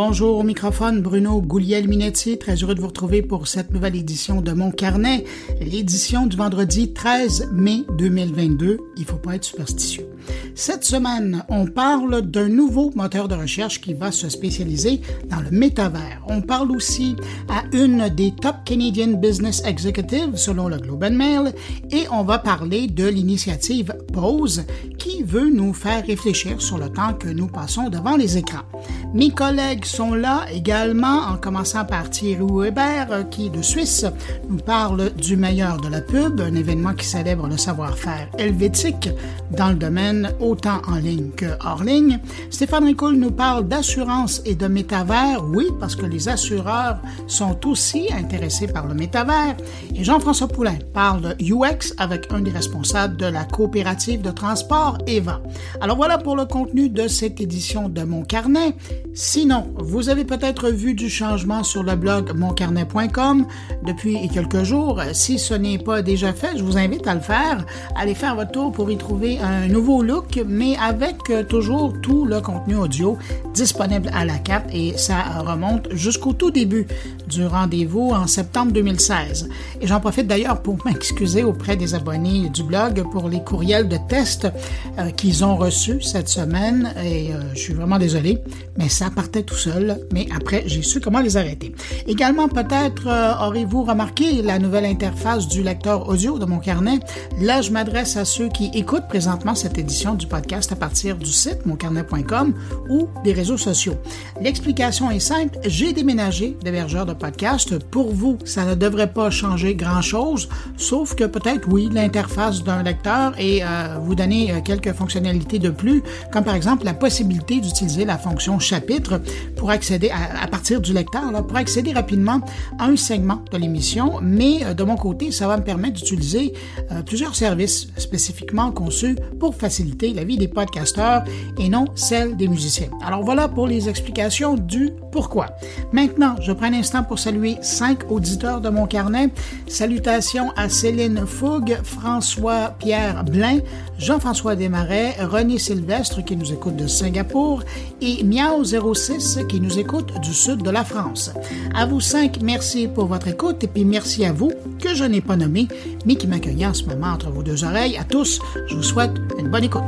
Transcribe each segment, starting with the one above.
Bonjour au microphone, Bruno Gouliel-Minetti, très heureux de vous retrouver pour cette nouvelle édition de Mon Carnet, l'édition du vendredi 13 mai 2022. Il faut pas être superstitieux. Cette semaine, on parle d'un nouveau moteur de recherche qui va se spécialiser dans le métavers. On parle aussi à une des top Canadian Business Executives selon le Globe and Mail et on va parler de l'initiative Pause qui veut nous faire réfléchir sur le temps que nous passons devant les écrans. Mes collègues sont là également, en commençant par Thierry Weber, qui de Suisse nous parle du meilleur de la pub, un événement qui célèbre le savoir-faire helvétique dans le domaine autant en ligne que hors ligne. Stéphane Ricoul nous parle d'assurance et de métavers, oui, parce que les assureurs sont aussi intéressés par le métavers. Et Jean-François Poulain parle de UX avec un des responsables de la coopérative de transport EVA. Alors voilà pour le contenu de cette édition de Mon Carnet. Sinon, vous avez peut-être vu du changement sur le blog moncarnet.com depuis quelques jours. Si ce n'est pas déjà fait, je vous invite à le faire. Allez faire votre tour pour y trouver un nouveau look, mais avec toujours tout le contenu audio disponible à la carte et ça remonte jusqu'au tout début du rendez-vous en septembre 2016. Et j'en profite d'ailleurs pour m'excuser auprès des abonnés du blog pour les courriels de test euh, qu'ils ont reçus cette semaine et euh, je suis vraiment désolé, mais ça partait tout seul, mais après j'ai su comment les arrêter. Également peut-être euh, aurez-vous remarqué la nouvelle interface du lecteur audio de mon carnet. Là, je m'adresse à ceux qui écoutent présentement cette édition du podcast à partir du site moncarnet.com ou des réseaux sociaux. L'explication est simple, j'ai déménagé d'hébergeur de podcast. Pour vous, ça ne devrait pas changer grand-chose, sauf que peut-être, oui, l'interface d'un lecteur et euh, vous donner euh, quelques fonctionnalités de plus, comme par exemple la possibilité d'utiliser la fonction chapitre pour accéder à, partir du lecteur, pour accéder rapidement à un segment de l'émission. Mais euh, de mon côté, ça va me permettre d'utiliser plusieurs services spécifiquement conçus pour faciliter la vie des podcasteurs et non celle des musiciens. Alors voilà pour les explications du pourquoi. Maintenant, je prends un instant pour saluer cinq auditeurs de mon carnet. Salutations à Céline Fougue, François-Pierre Blain, Jean-François Desmarais, René Sylvestre qui nous écoute de Singapour et Miao06 qui nous écoute du sud de la France. À vous cinq, merci pour votre écoute et puis merci à vous que je n'ai pas nommé mais qui m'accueillent en ce moment entre vos deux oreilles. À tous, je vous souhaite une bonne écoute.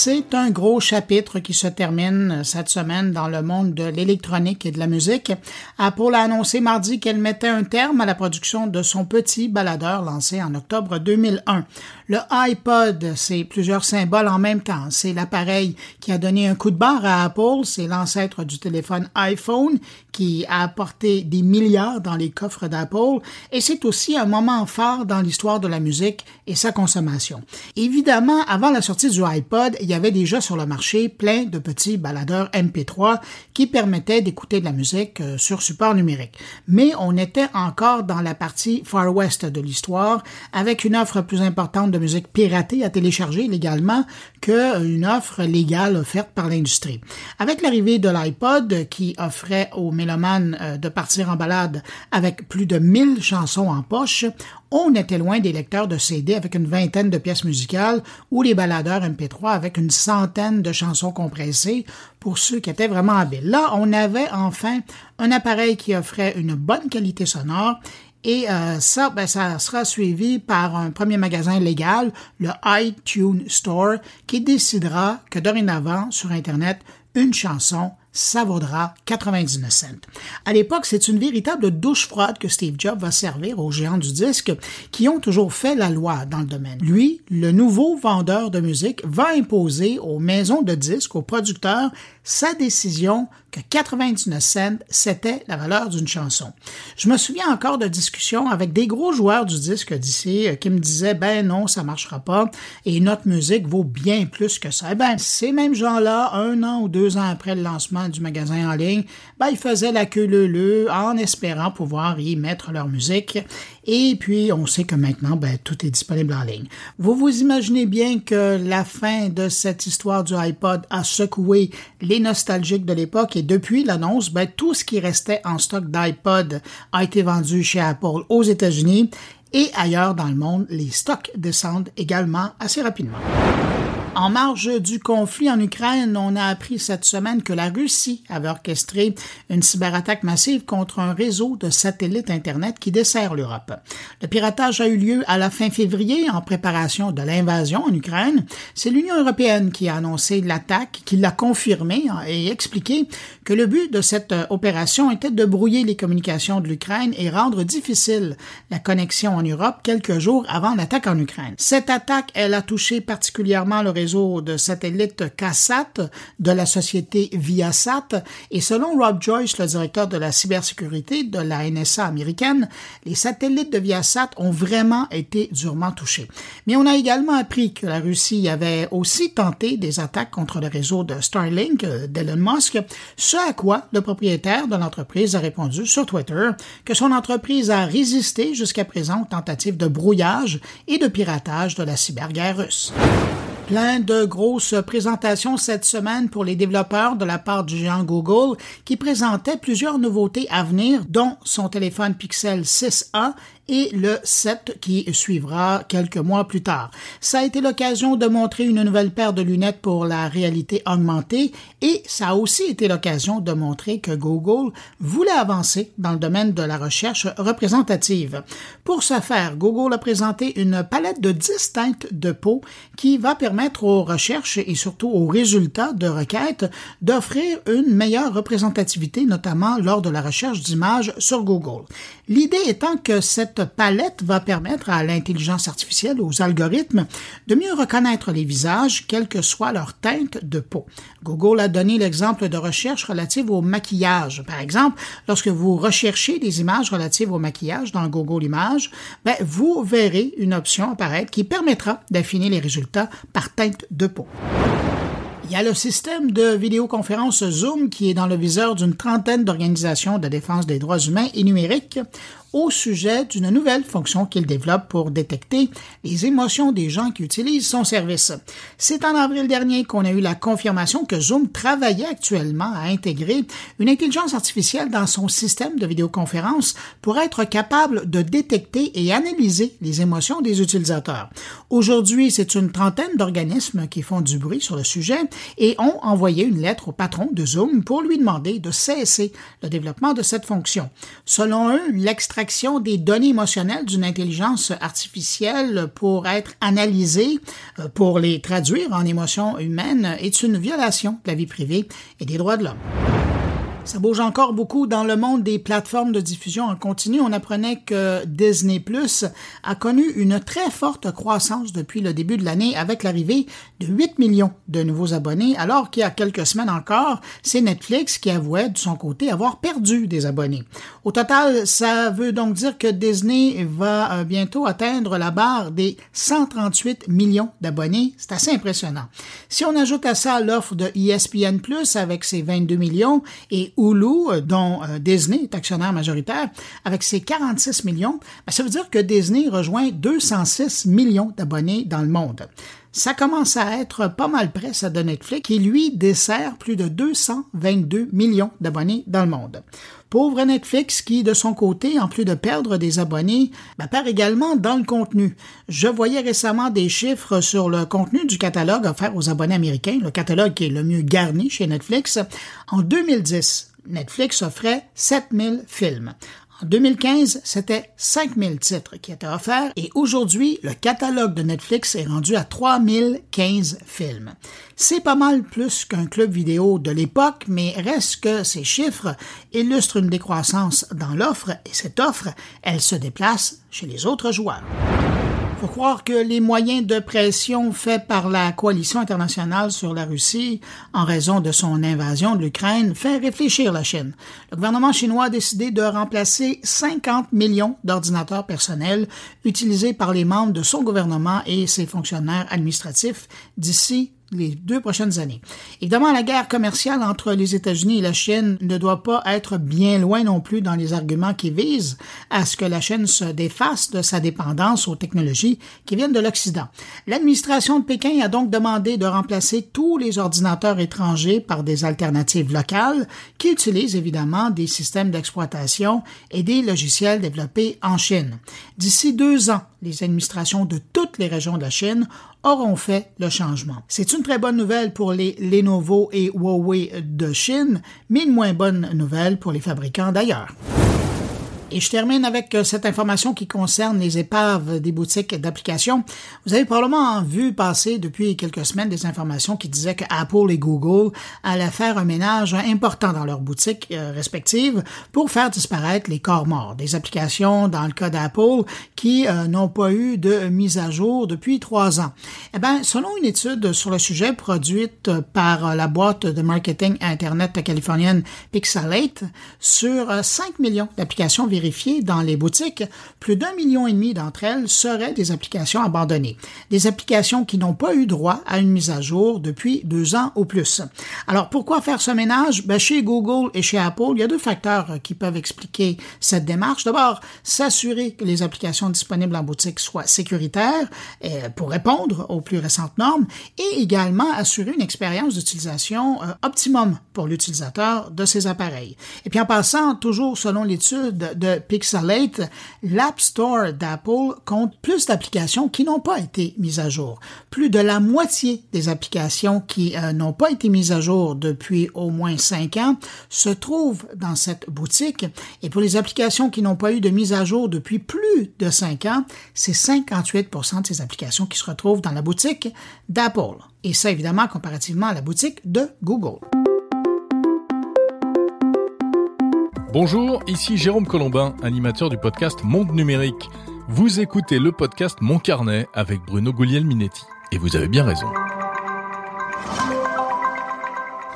C'est un gros chapitre qui se termine cette semaine dans le monde de l'électronique et de la musique. Apple a annoncé mardi qu'elle mettait un terme à la production de son petit baladeur lancé en octobre 2001. Le iPod, c'est plusieurs symboles en même temps. C'est l'appareil qui a donné un coup de barre à Apple. C'est l'ancêtre du téléphone iPhone qui a apporté des milliards dans les coffres d'Apple. Et c'est aussi un moment phare dans l'histoire de la musique et sa consommation. Évidemment, avant la sortie du iPod, il y avait déjà sur le marché plein de petits baladeurs MP3 qui permettaient d'écouter de la musique euh, sur support numérique. Mais on était encore dans la partie Far West de l'histoire, avec une offre plus importante de musique piratée à télécharger légalement qu'une offre légale offerte par l'industrie. Avec l'arrivée de l'iPod, qui offrait aux mélomanes euh, de partir en balade avec plus de 1000 chansons en poche, on était loin des lecteurs de CD avec une vingtaine de pièces musicales ou les baladeurs MP3 avec une centaine de chansons compressées pour ceux qui étaient vraiment habiles. Là, on avait enfin un appareil qui offrait une bonne qualité sonore et euh, ça, ben, ça sera suivi par un premier magasin légal, le iTunes Store, qui décidera que dorénavant, sur Internet, une chanson ça vaudra 99 cents. À l'époque, c'est une véritable douche froide que Steve Jobs va servir aux géants du disque qui ont toujours fait la loi dans le domaine. Lui, le nouveau vendeur de musique, va imposer aux maisons de disques, aux producteurs, sa décision que 99 cents, c'était la valeur d'une chanson. Je me souviens encore de discussions avec des gros joueurs du disque d'ici euh, qui me disaient, ben non, ça marchera pas et notre musique vaut bien plus que ça. Eh ben, ces mêmes gens-là, un an ou deux ans après le lancement du magasin en ligne, ben, ils faisaient la queue leu en espérant pouvoir y mettre leur musique. Et puis, on sait que maintenant, ben, tout est disponible en ligne. Vous vous imaginez bien que la fin de cette histoire du iPod a secoué les nostalgiques de l'époque et depuis l'annonce, ben, tout ce qui restait en stock d'iPod a été vendu chez Apple aux États-Unis et ailleurs dans le monde, les stocks descendent également assez rapidement. En marge du conflit en Ukraine, on a appris cette semaine que la Russie avait orchestré une cyberattaque massive contre un réseau de satellites Internet qui dessert l'Europe. Le piratage a eu lieu à la fin février en préparation de l'invasion en Ukraine. C'est l'Union européenne qui a annoncé l'attaque, qui l'a confirmé et expliqué que le but de cette opération était de brouiller les communications de l'Ukraine et rendre difficile la connexion en Europe quelques jours avant l'attaque en Ukraine. Cette attaque, elle a touché particulièrement le réseau de satellites CASAT de la société Viasat et selon Rob Joyce, le directeur de la cybersécurité de la NSA américaine, les satellites de Viasat ont vraiment été durement touchés. Mais on a également appris que la Russie avait aussi tenté des attaques contre le réseau de Starlink euh, d'Elon Musk, ce à quoi le propriétaire de l'entreprise a répondu sur Twitter que son entreprise a résisté jusqu'à présent aux tentatives de brouillage et de piratage de la cyberguerre russe. Plein de grosses présentations cette semaine pour les développeurs de la part du géant Google qui présentait plusieurs nouveautés à venir, dont son téléphone Pixel 6a et le 7 qui suivra quelques mois plus tard. Ça a été l'occasion de montrer une nouvelle paire de lunettes pour la réalité augmentée et ça a aussi été l'occasion de montrer que Google voulait avancer dans le domaine de la recherche représentative. Pour ce faire, Google a présenté une palette de 10 teintes de peau qui va permettre aux recherches et surtout aux résultats de requêtes d'offrir une meilleure représentativité, notamment lors de la recherche d'images sur Google. L'idée étant que cette palette va permettre à l'intelligence artificielle, aux algorithmes, de mieux reconnaître les visages, quelle que soit leur teinte de peau. Google a donné l'exemple de recherche relative au maquillage. Par exemple, lorsque vous recherchez des images relatives au maquillage dans Google Images, ben, vous verrez une option apparaître qui permettra d'affiner les résultats par teinte de peau. Il y a le système de vidéoconférence Zoom qui est dans le viseur d'une trentaine d'organisations de défense des droits humains et numériques au sujet d'une nouvelle fonction qu'il développe pour détecter les émotions des gens qui utilisent son service. C'est en avril dernier qu'on a eu la confirmation que Zoom travaillait actuellement à intégrer une intelligence artificielle dans son système de vidéoconférence pour être capable de détecter et analyser les émotions des utilisateurs. Aujourd'hui, c'est une trentaine d'organismes qui font du bruit sur le sujet et ont envoyé une lettre au patron de Zoom pour lui demander de cesser le développement de cette fonction. Selon eux, l'extra des données émotionnelles d'une intelligence artificielle pour être analysées, euh, pour les traduire en émotions humaines, est une violation de la vie privée et des droits de l'homme. Ça bouge encore beaucoup dans le monde des plateformes de diffusion en continu. On apprenait que Disney Plus a connu une très forte croissance depuis le début de l'année avec l'arrivée de 8 millions de nouveaux abonnés, alors qu'il y a quelques semaines encore, c'est Netflix qui avouait de son côté avoir perdu des abonnés. Au total, ça veut donc dire que Disney va euh, bientôt atteindre la barre des 138 millions d'abonnés. C'est assez impressionnant. Si on ajoute à ça l'offre de ESPN avec ses 22 millions et Hulu, euh, dont euh, Disney est actionnaire majoritaire, avec ses 46 millions, ben, ça veut dire que Disney rejoint 206 millions d'abonnés dans le monde. Ça commence à être pas mal près ça de Netflix qui lui dessert plus de 222 millions d'abonnés dans le monde. Pauvre Netflix qui, de son côté, en plus de perdre des abonnés, ben, perd également dans le contenu. Je voyais récemment des chiffres sur le contenu du catalogue offert aux abonnés américains, le catalogue qui est le mieux garni chez Netflix. En 2010, Netflix offrait 7000 films. En 2015, c'était 5000 titres qui étaient offerts et aujourd'hui, le catalogue de Netflix est rendu à 3015 films. C'est pas mal plus qu'un club vidéo de l'époque, mais reste que ces chiffres illustrent une décroissance dans l'offre et cette offre, elle se déplace chez les autres joueurs faut croire que les moyens de pression faits par la coalition internationale sur la Russie en raison de son invasion de l'Ukraine fait réfléchir la Chine. Le gouvernement chinois a décidé de remplacer 50 millions d'ordinateurs personnels utilisés par les membres de son gouvernement et ses fonctionnaires administratifs d'ici les deux prochaines années. Évidemment, la guerre commerciale entre les États-Unis et la Chine ne doit pas être bien loin non plus dans les arguments qui visent à ce que la Chine se défasse de sa dépendance aux technologies qui viennent de l'Occident. L'administration de Pékin a donc demandé de remplacer tous les ordinateurs étrangers par des alternatives locales qui utilisent évidemment des systèmes d'exploitation et des logiciels développés en Chine. D'ici deux ans, les administrations de toutes les régions de la Chine auront fait le changement. C'est une très bonne nouvelle pour les Lenovo et Huawei de Chine, mais une moins bonne nouvelle pour les fabricants d'ailleurs. Et je termine avec euh, cette information qui concerne les épaves des boutiques d'applications. Vous avez probablement vu passer depuis quelques semaines des informations qui disaient que Apple et Google allaient faire un ménage important dans leurs boutiques euh, respectives pour faire disparaître les corps morts. Des applications, dans le cas d'Apple, qui euh, n'ont pas eu de mise à jour depuis trois ans. Eh bien, selon une étude sur le sujet produite par la boîte de marketing Internet californienne Pixalate, sur 5 millions d'applications dans les boutiques, plus d'un million et demi d'entre elles seraient des applications abandonnées, des applications qui n'ont pas eu droit à une mise à jour depuis deux ans ou plus. Alors pourquoi faire ce ménage? Ben, Chez Google et chez Apple, il y a deux facteurs qui peuvent expliquer cette démarche. D'abord, s'assurer que les applications disponibles en boutique soient sécuritaires euh, pour répondre aux plus récentes normes et également assurer une expérience d'utilisation euh, optimum pour l'utilisateur de ces appareils. Et puis en passant, toujours selon l'étude de Pixelate, l'App Store d'Apple compte plus d'applications qui n'ont pas été mises à jour. Plus de la moitié des applications qui euh, n'ont pas été mises à jour depuis au moins cinq ans se trouvent dans cette boutique. Et pour les applications qui n'ont pas eu de mise à jour depuis plus de cinq ans, c'est 58% de ces applications qui se retrouvent dans la boutique d'Apple. Et ça, évidemment, comparativement à la boutique de Google. Bonjour, ici Jérôme Colombin, animateur du podcast Monde Numérique. Vous écoutez le podcast Mon Carnet avec Bruno Guglielminetti. Et vous avez bien raison.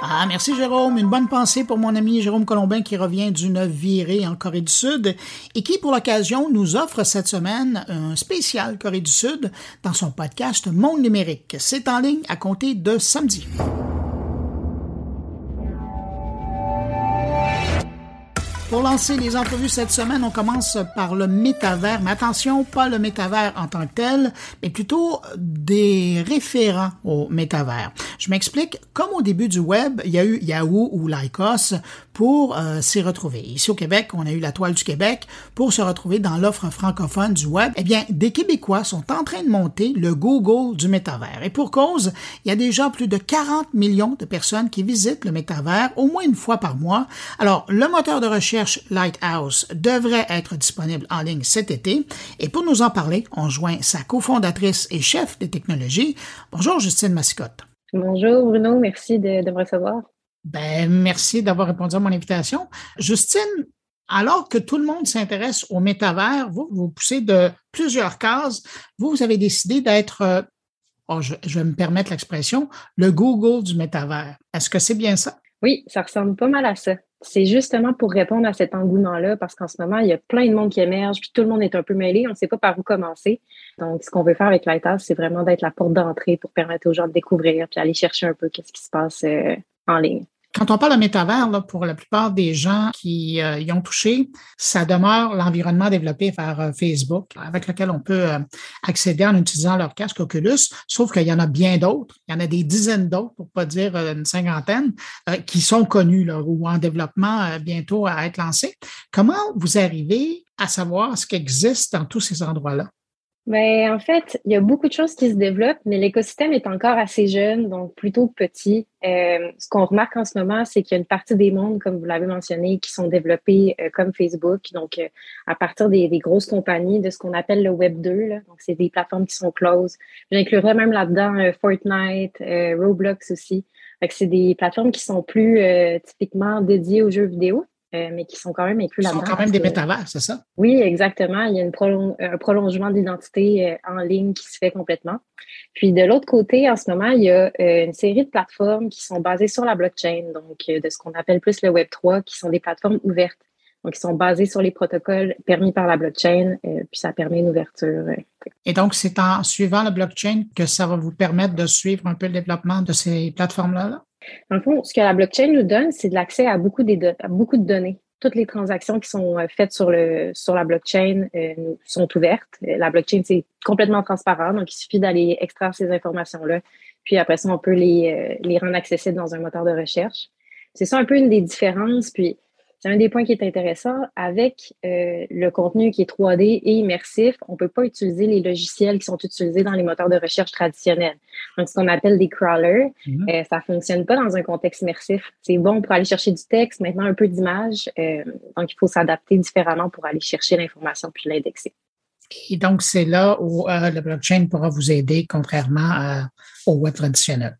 Ah, merci Jérôme. Une bonne pensée pour mon ami Jérôme Colombin qui revient d'une virée en Corée du Sud et qui, pour l'occasion, nous offre cette semaine un spécial Corée du Sud dans son podcast Monde numérique. C'est en ligne à compter de samedi. Pour lancer les entrevues cette semaine, on commence par le métavers, mais attention, pas le métavers en tant que tel, mais plutôt des référents au métavers. Je m'explique, comme au début du web, il y a eu Yahoo ou Lycos pour euh, s'y retrouver. Ici au Québec, on a eu la toile du Québec pour se retrouver dans l'offre francophone du web. Eh bien, des Québécois sont en train de monter le Google du métavers. Et pour cause, il y a déjà plus de 40 millions de personnes qui visitent le métavers au moins une fois par mois. Alors, le moteur de recherche Lighthouse devrait être disponible en ligne cet été. Et pour nous en parler, on joint sa cofondatrice et chef des technologies. Bonjour, Justine Massicotte. Bonjour, Bruno. Merci de, de me recevoir. Ben, merci d'avoir répondu à mon invitation. Justine, alors que tout le monde s'intéresse au métavers, vous, vous poussez de plusieurs cases. Vous, vous avez décidé d'être, euh, oh, je, vais me permettre l'expression, le Google du métavers. Est-ce que c'est bien ça? Oui, ça ressemble pas mal à ça. C'est justement pour répondre à cet engouement-là, parce qu'en ce moment, il y a plein de monde qui émerge, puis tout le monde est un peu mêlé, on ne sait pas par où commencer. Donc, ce qu'on veut faire avec Lighthouse, c'est vraiment d'être la porte d'entrée pour permettre aux gens de découvrir, puis aller chercher un peu qu'est-ce qui se passe euh, en ligne. Quand on parle de métavers, là, pour la plupart des gens qui euh, y ont touché, ça demeure l'environnement développé par euh, Facebook, avec lequel on peut euh, accéder en utilisant leur casque Oculus, sauf qu'il y en a bien d'autres. Il y en a des dizaines d'autres, pour pas dire une cinquantaine, qui sont connus là, ou en développement bientôt à être lancés. Comment vous arrivez à savoir ce qui existe dans tous ces endroits-là? Ben, en fait, il y a beaucoup de choses qui se développent, mais l'écosystème est encore assez jeune, donc plutôt petit. Euh, ce qu'on remarque en ce moment, c'est qu'il y a une partie des mondes, comme vous l'avez mentionné, qui sont développés euh, comme Facebook, donc euh, à partir des, des, grosses compagnies de ce qu'on appelle le Web 2. Là. Donc, c'est des plateformes qui sont closes. J'inclurais même là-dedans Fortnite, Roblox aussi. c'est des plateformes qui sont plus typiquement dédiées aux jeux vidéo. Euh, mais qui sont quand même inclus là-dedans. Sont quand même des métavers, c'est ça? Oui, exactement. Il y a une un prolongement d'identité euh, en ligne qui se fait complètement. Puis de l'autre côté, en ce moment, il y a euh, une série de plateformes qui sont basées sur la blockchain, donc de ce qu'on appelle plus le Web 3, qui sont des plateformes ouvertes. Donc, ils sont basés sur les protocoles permis par la blockchain, puis ça permet une ouverture. Et donc, c'est en suivant la blockchain que ça va vous permettre de suivre un peu le développement de ces plateformes-là? Dans le fond, ce que la blockchain nous donne, c'est de l'accès à beaucoup, à beaucoup de données toutes les transactions qui sont euh, faites sur, le, sur la blockchain euh, sont ouvertes. Euh, la blockchain, c'est complètement transparent, donc il suffit d'aller extraire ces informations-là. Puis après ça, on peut les, les rendre accessibles dans un moteur de recherche. C'est ça un peu une des différences. Puis c'est un des points qui est intéressant. Avec euh, le contenu qui est 3D et immersif, on ne peut pas utiliser les logiciels qui sont utilisés dans les moteurs de recherche traditionnels. Donc, ce qu'on appelle des crawlers, mm-hmm. euh, ça ne fonctionne pas dans un contexte immersif. C'est bon pour aller chercher du texte, maintenant un peu d'images. Euh, donc, il faut s'adapter différemment pour aller chercher l'information puis l'indexer. Et donc, c'est là où le blockchain pourra vous aider, contrairement au web traditionnel.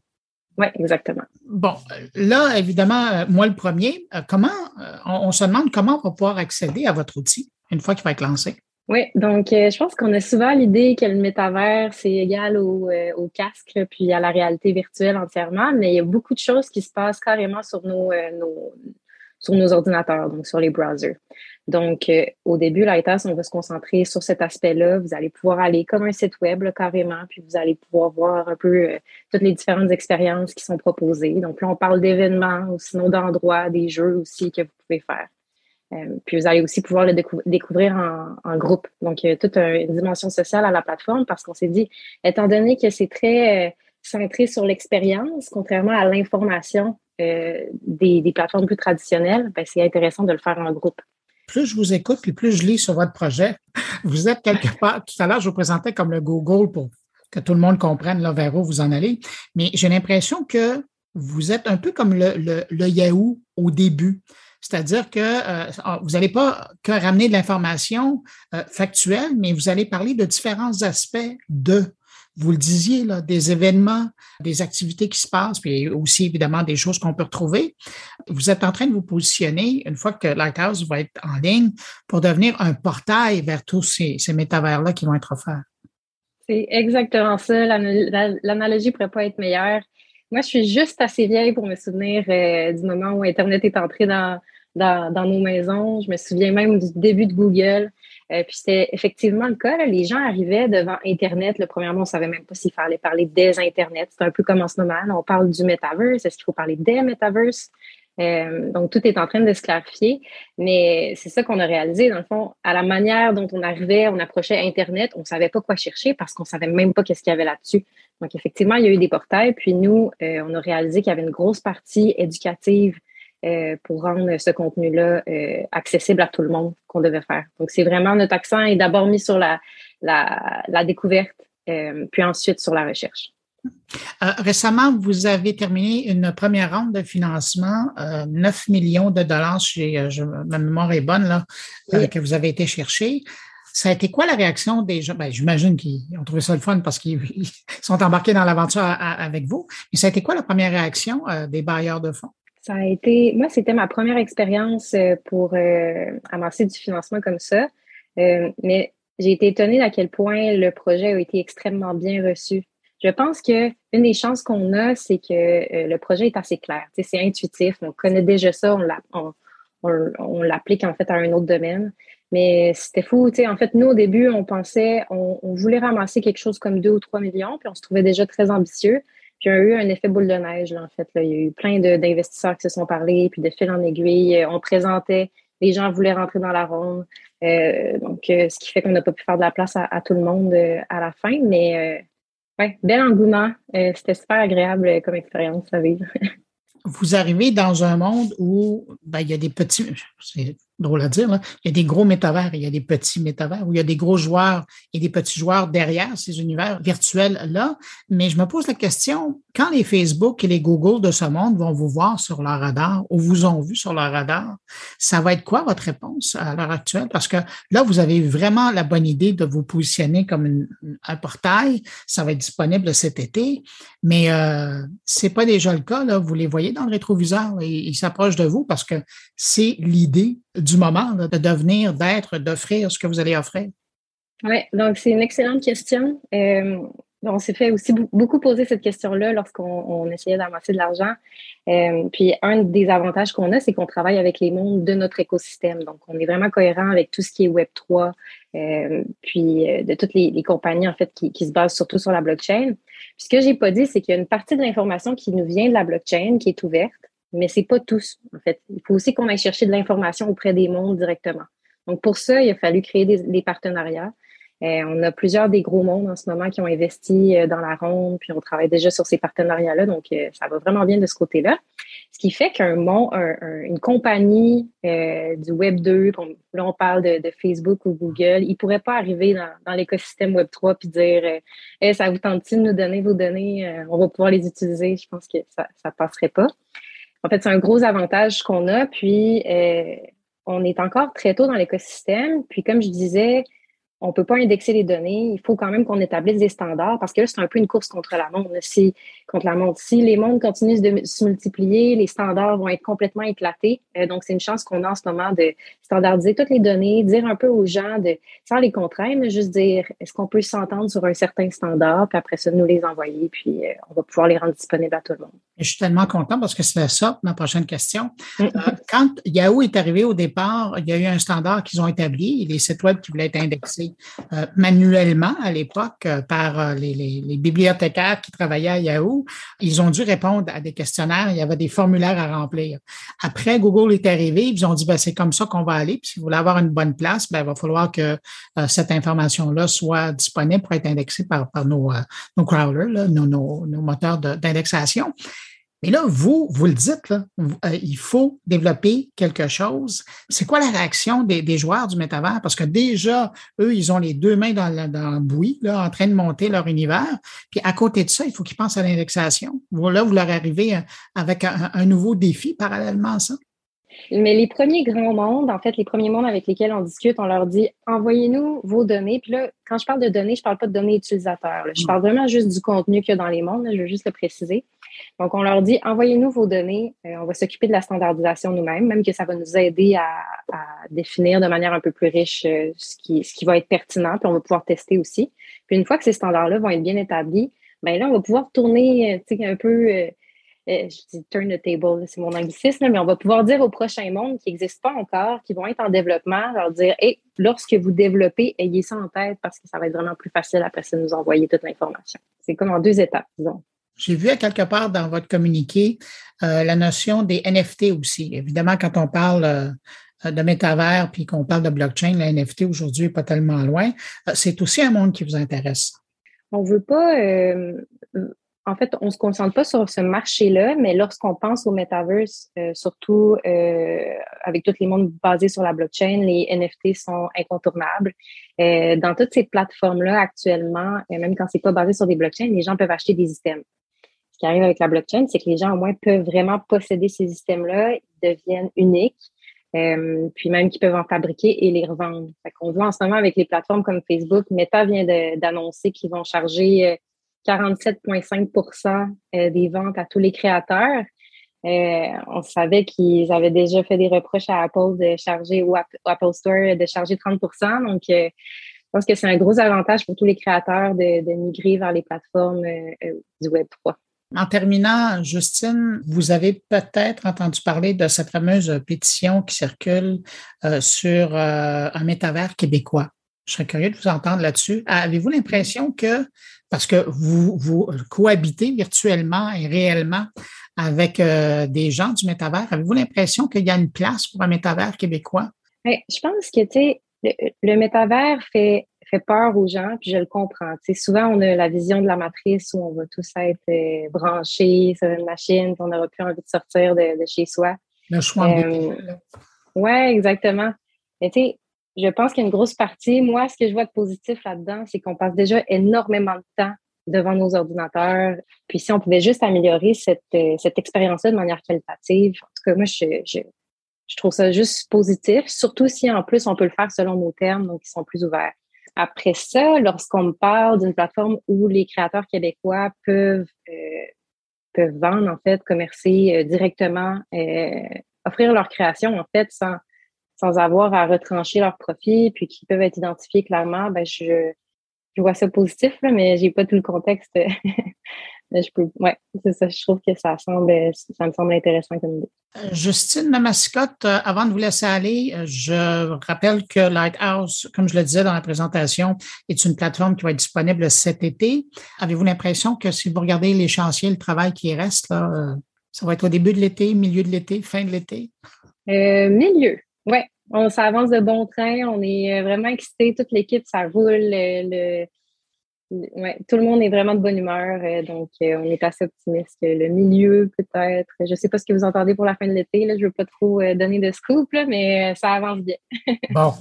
Oui, exactement. Bon, là, évidemment, euh, moi le premier, euh, comment, euh, on, se demande comment on va pouvoir accéder à votre outil une fois qu'il va être lancé? Oui, donc je pense qu'on a souvent l'idée que le métavers, c'est égal au, au, casque, puis à la réalité virtuelle entièrement, mais il y a beaucoup de choses qui se passent carrément sur nos, nos sur nos ordinateurs, donc sur les browsers. Donc, euh, au début, Lighthouse, on va se concentrer sur cet aspect-là. Vous allez pouvoir aller comme un site web carrément, puis vous allez pouvoir voir un peu euh, toutes les différentes expériences qui sont proposées. Donc là, on parle d'événements ou sinon d'endroits, des jeux aussi que vous pouvez faire. Euh, puis vous allez aussi pouvoir le découvrir en, groupe. Donc, il y a toute une dimension sociale à la plateforme parce qu'on s'est dit, étant donné que c'est très centré sur l'expérience, contrairement à l'information euh, des, plateformes plus traditionnelles, ben, c'est intéressant de le faire en groupe. Plus je vous écoute, puis plus je lis sur votre projet, vous êtes quelque part, tout à l'heure, je vous présentais comme le Google pour que tout le monde comprenne là, vers où vous en allez, mais j'ai l'impression que vous êtes un peu comme le, Yahoo au début. C'est-à-dire que euh, vous n'allez pas que ramener de l'information euh, factuelle, mais vous allez parler de différents aspects de vous le disiez, là, des événements, des activités qui se passent, puis aussi évidemment des choses qu'on peut retrouver. Vous êtes en train de vous positionner, une fois que Lighthouse va être en ligne, pour devenir un portail vers tous ces, ces métavers-là qui vont être offerts. C'est exactement ça. L'analogie ne pourrait pas être meilleure. Moi, je suis juste assez vieille pour me souvenir euh, du moment où Internet est entré dans, dans, dans, nos maisons. Je me souviens même du début de Google. Euh, puis c'était effectivement le cas. Les gens arrivaient devant Internet. Le premièrement, on ne savait même pas s'il fallait parler des Internet. C'est un peu comme en ce moment. on parle du metaverse. Est-ce qu'il faut parler des metaverse? Euh, donc, tout est en train de se clarifier. Mais c'est ça qu'on a réalisé. Dans le fond, à la manière dont on arrivait, on approchait Internet, on ne savait pas quoi chercher parce qu'on ne savait même pas qu'est-ce qu'il y avait là-dessus. Donc, effectivement, il y a eu des portails. Puis nous, euh, on a réalisé qu'il y avait une grosse partie éducative euh, pour rendre ce contenu-là euh, accessible à tout le monde qu'on devait faire. Donc, c'est vraiment notre accent est d'abord mis sur la, la, la découverte, euh, puis ensuite sur la recherche. récemment, vous avez terminé une première ronde de financement, 9 millions de dollars, si ma mémoire est bonne, là, que vous avez été chercher. Ça a été quoi la réaction des gens? Ben, J'imagine qu'ils ont trouvé ça le fun parce qu'ils sont embarqués dans l'aventure avec vous. Mais ça a été quoi la première réaction des bailleurs de fonds? Ça a été, moi, c'était ma première expérience euh, pour euh, amasser du financement comme ça. Euh, mais j'ai été étonnée à quel point le projet a été extrêmement bien reçu. Je pense que une des chances qu'on a, c'est que le projet est assez clair. c'est intuitif, on connaît déjà ça, on, l'applique en fait à un autre domaine. Mais c'était fou. En fait, nous, au début, on pensait, on, on voulait ramasser quelque chose comme 2 ou 3 millions, puis on se trouvait déjà très ambitieux. Puis il y a eu un effet boule de neige, là, en fait. Là. Il y a eu plein d'investisseurs qui se sont parlé, puis de fil en aiguille. On présentait, les gens voulaient rentrer dans la ronde. Euh, donc, euh, ce qui fait qu'on n'a pas pu faire de la place à, tout le monde euh, à la fin. Mais ouais, bel engouement. C'était super agréable comme expérience à vivre. Vous arrivez dans un monde où ben, il y a des petits, drôle à dire, il y a des gros métavers, il y a des petits métavers, où il y a des gros joueurs et des petits joueurs derrière ces univers virtuels-là. Mais je me pose la question, quand les Facebook et les Google de ce monde vont vous voir sur leur radar ou vous ont vu sur leur radar, ça va être quoi votre réponse à l'heure actuelle? Parce que là, vous avez vraiment la bonne idée de vous positionner comme un portail. Ça va être disponible cet été, mais euh, c'est pas déjà le cas. Là. Vous les voyez dans le rétroviseur et ils s'approchent de vous parce que c'est l'idée du moment de devenir, d'être, d'offrir ce que vous allez offrir? Oui, donc c'est une excellente question. Euh, on s'est fait aussi beaucoup poser cette question-là lorsqu'on essayait d'amasser de l'argent. Euh, puis un des avantages qu'on a, c'est qu'on travaille avec les mondes de notre écosystème. Donc, on est vraiment cohérent avec tout ce qui est Web 3, euh, puis de toutes les, compagnies en fait qui, qui, se basent surtout sur la blockchain. Puis ce que j'ai pas dit, c'est qu'il y a une partie de l'information qui nous vient de la blockchain, qui est ouverte, mais c'est pas tous en fait. Il faut aussi qu'on aille chercher de l'information auprès des mondes directement. Donc pour ça, il a fallu créer des, partenariats. Euh, on a plusieurs des gros mondes en ce moment qui ont investi euh, dans la ronde, puis on travaille déjà sur ces partenariats-là, donc euh, ça va vraiment bien de ce côté-là. Ce qui fait qu'un une compagnie du Web 2, là on parle de, Facebook ou Google, ils ne pourraient pas arriver dans, l'écosystème Web 3 puis dire ça vous tente-t-il de nous donner vos données, on va pouvoir les utiliser. Je pense que ça ne passerait pas. En fait, c'est un gros avantage qu'on a, puis on est encore très tôt dans l'écosystème. Puis comme je disais, on ne peut pas indexer les données. Il faut quand même qu'on établisse des standards parce que là, c'est un peu une course contre la montre. Si, contre la montre. Si les mondes continuent de se multiplier, les standards vont être complètement éclatés. Euh, donc, c'est une chance qu'on a en ce moment de standardiser toutes les données, dire un peu aux gens, de, sans les contraindre, juste dire est-ce qu'on peut s'entendre sur un certain standard, puis après ça, nous les envoyer, puis euh, on va pouvoir les rendre disponibles à tout le monde. je suis tellement content parce que c'est ça ma prochaine question. Euh, quand Yahoo est arrivé au départ, il y a eu un standard qu'ils ont établi, les sites web qui voulaient être indexés euh, manuellement à l'époque euh, par euh, les, bibliothécaires qui travaillaient à Yahoo. Ils ont dû répondre à des questionnaires. Il y avait des formulaires à remplir. Après, Google est arrivé. Ils ont dit, ben, c'est comme ça qu'on va aller. Puis, si vous voulez avoir une bonne place, ben, il va falloir que cette information-là soit disponible pour être indexée par, nos, nos crawlers, nos, moteurs d'indexation. Mais là, vous, vous le dites, là, euh, il faut développer quelque chose. C'est quoi la réaction des, joueurs du métavers? Parce que déjà, eux, ils ont les deux mains dans dans bouillie, là, en train de monter leur univers. Puis à côté de ça, il faut qu'ils pensent à l'indexation. Là, vous leur arrivez euh, avec un, nouveau défi parallèlement à ça. Mais les premiers grands mondes, en fait, les premiers mondes avec lesquels on discute, on leur dit envoyez-nous vos données. Puis là, quand je parle de données, je ne parle pas de données utilisateurs. Je mm. parle vraiment juste du contenu qu'il y a dans les mondes. je veux juste le préciser. Donc, on leur dit, envoyez-nous vos données, euh, on va s'occuper de la standardisation nous-mêmes, même que ça va nous aider à, définir de manière un peu plus riche euh, ce, qui, va être pertinent, puis on va pouvoir tester aussi. Puis une fois que ces standards-là vont être bien établis, bien là, on va pouvoir tourner euh, un peu, je dis turn the table, c'est mon anglicisme, mais on va pouvoir dire aux prochains mondes qui n'existent pas encore, qui vont être en développement, leur dire, hey, lorsque vous développez, ayez ça en tête parce que ça va être vraiment plus facile après ça de nous envoyer toute l'information. C'est comme en deux étapes, disons. J'ai vu à quelque part dans votre communiqué euh, la notion des NFT aussi. Évidemment, quand on parle euh, de métavers puis qu'on parle de blockchain, la NFT aujourd'hui n'est pas tellement loin. Euh, c'est aussi un monde qui vous intéresse. On ne veut pas. en fait, on ne se concentre pas sur ce marché-là, mais lorsqu'on pense au metaverse, surtout avec tous les mondes basés sur la blockchain, les NFT sont incontournables. dans toutes ces plateformes-là, actuellement, même quand c'est pas basé sur des blockchains, les gens peuvent acheter des items qui arrive avec la blockchain, c'est que les gens au moins peuvent vraiment posséder ces systèmes-là, ils deviennent uniques, euh, puis même qu'ils peuvent en fabriquer et les revendre. Qu'on voit en ce moment avec les plateformes comme Facebook, Meta vient d'annoncer qu'ils vont charger 47,5% euh, euh, des ventes à tous les créateurs. on savait qu'ils avaient déjà fait des reproches à Apple de charger ou Apple Store de charger 30% Donc, je pense que c'est un gros avantage pour tous les créateurs de migrer vers les plateformes du Web 3. En terminant, Justine, vous avez peut-être entendu parler de cette fameuse pétition qui circule euh, sur euh, un métavers québécois. Je serais curieux de vous entendre là-dessus. Avez-vous l'impression que, parce que vous, cohabitez virtuellement et réellement avec euh, des gens du métavers, avez-vous l'impression qu'il y a une place pour un métavers québécois? je pense que, le métavers fait fait peur aux gens, puis je le comprends. souvent, on a la vision de la matrice où on va tous être euh, branchés sur une machine, qu'on n'aura plus envie de sortir de, chez soi. Le choix. Euh, oui, exactement. Mais tu sais, je pense qu'il y a une grosse partie. Moi, ce que je vois de positif là-dedans, c'est qu'on passe déjà énormément de temps devant nos ordinateurs. Puis si on pouvait juste améliorer cette, euh, cette expérience-là de manière qualitative, en tout cas, moi, je, je, je trouve ça juste positif, surtout si en plus on peut le faire selon nos termes, donc ils sont plus ouverts. Après ça, lorsqu'on me parle d'une plateforme où les créateurs québécois peuvent, euh, peuvent vendre, en fait, commercer euh, directement, euh, offrir leur création, en fait, sans, sans avoir à retrancher leurs profits, puis qui peuvent être identifiés clairement, ben je, je vois ça positif, là, mais j'ai pas tout le contexte. je peux, ouais, c'est ça. Je trouve que ça semble, ça me semble intéressant comme idée. Euh, Justine, ma mascotte, euh, avant de vous laisser aller, euh, je rappelle que Lighthouse, comme je le disais dans la présentation, est une plateforme qui va être disponible cet été. Avez-vous l'impression que si vous regardez les chantiers, le travail qui reste, là, ça va être au début de l'été, milieu de l'été, fin de l'été? Euh, milieu, oui. On s'avance de bon train. On est vraiment excités. Toute l'équipe, ça roule. Le, ouais, tout le monde est vraiment de bonne humeur, euh, donc euh, on est assez optimiste. Le milieu, peut-être. Je ne sais pas ce que vous entendez pour la fin de l'été. Je ne veux pas trop euh, donner de scoop, mais ça avance bien. bon.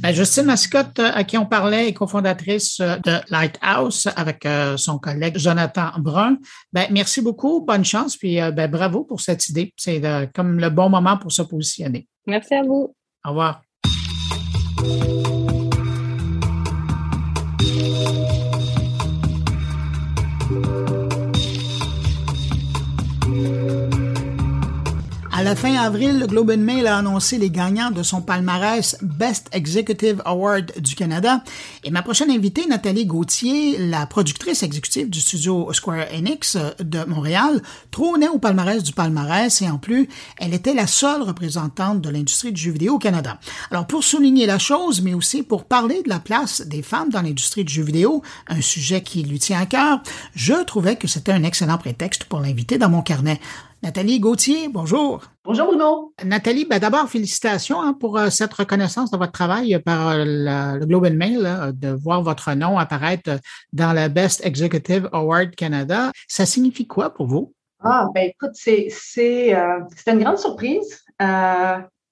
Ben, Justine Mascotte, à qui on parlait, est cofondatrice de Lighthouse avec son collègue Jonathan Brun. Ben, merci beaucoup, bonne chance, puis ben, bravo pour cette idée. C'est comme le bon moment pour se positionner. Merci à vous. Au revoir. La fin avril, le Globe and Mail a annoncé les gagnants de son palmarès Best Executive Award du Canada. Et ma prochaine invitée, Nathalie Gauthier, la productrice exécutive du studio Square Enix de Montréal, trônait au palmarès du palmarès et en plus, elle était la seule représentante de l'industrie du jeu vidéo au Canada. Alors pour souligner la chose, mais aussi pour parler de la place des femmes dans l'industrie du jeu vidéo, un sujet qui lui tient à cœur, je trouvais que c'était un excellent prétexte pour l'inviter dans mon carnet. Nathalie Gauthier, bonjour. Bonjour Bruno. Nathalie, ben d'abord, félicitations hein, pour euh, cette reconnaissance de votre travail par euh, le Globe and Mail, de voir votre nom apparaître dans la Best Executive Award Canada. Ça signifie quoi pour vous? Ah, ben écoute, c'est euh, une grande surprise.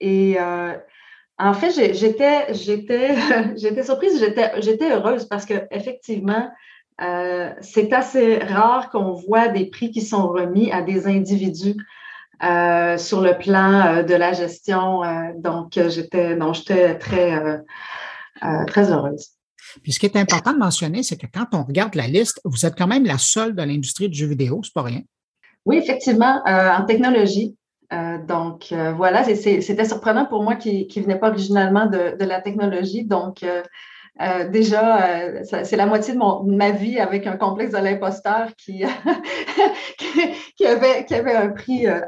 et en fait, j'étais j'étais j'étais surprise, j'étais heureuse parce que effectivement, euh, c'est assez rare qu'on voit des prix qui sont remis à des individus euh, sur le plan euh, de la gestion. donc, j'étais, non, j'étais très, très heureuse. Puis ce qui est important de mentionner, c'est que quand on regarde la liste, vous êtes quand même la seule de l'industrie du jeu vidéo, c'est pas rien. Oui, effectivement, en technologie. donc voilà, c'était surprenant pour moi qui ne venait pas originalement de, de la technologie. Donc, euh, déjà, euh, c'est la moitié de, mon, ma vie avec un complexe de l'imposteur qui, qui, avait, qui avait un prix euh,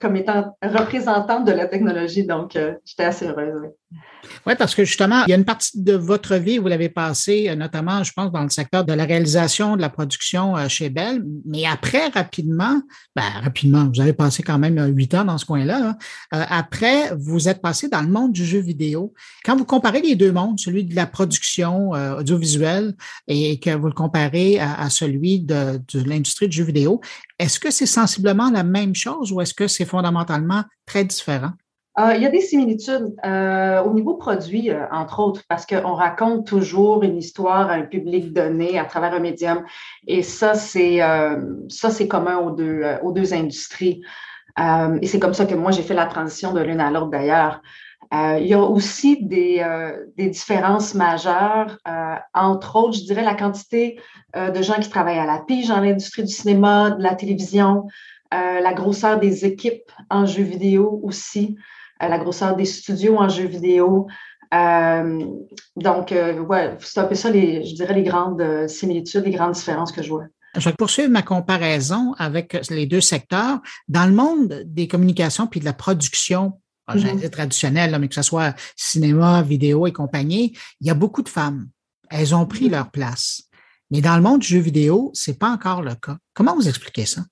comme étant représentante de la technologie. Donc, j'étais assez heureuse. Oui, parce que justement, il y a une partie de votre vie, vous l'avez passée, euh, notamment, je pense, dans le secteur de la réalisation, de la production euh, chez Bell. Mais après, rapidement, ben, rapidement, vous avez passé quand même euh, huit ans dans ce coin-là. Hein. après, vous êtes passé dans le monde du jeu vidéo. Quand vous comparez les deux mondes, celui de la production audiovisuelle et que vous le comparez à, celui de, de l'industrie du jeu vidéo, est-ce que c'est sensiblement la même chose ou est-ce que c'est fondamentalement très différent? Euh, il y a des similitudes euh, au niveau produit, euh, entre autres, parce qu'on raconte toujours une histoire à un public donné à travers un médium. Et ça, c'est ça, c'est commun aux deux, aux deux industries. et c'est comme ça que moi, j'ai fait la transition de l'une à l'autre d'ailleurs. il y a aussi des, des différences majeures, entre autres, je dirais la quantité de gens qui travaillent à la pige dans l'industrie du cinéma, de la télévision, la grosseur des équipes en jeux vidéo aussi la grosseur des studios en jeux vidéo. Euh, donc, euh, ouais, c'est un peu ça, les, je dirais, les grandes euh, similitudes, les grandes différences que je vois. Je vais poursuivre ma comparaison avec les deux secteurs. Dans le monde des communications puis de la production, mm traditionnelle, mais que ce soit cinéma, vidéo et compagnie, il y a beaucoup de femmes. Elles ont pris mm-hmm. leur place. Mais dans le monde du jeu vidéo, c'est pas encore le cas. Comment vous expliquez ça?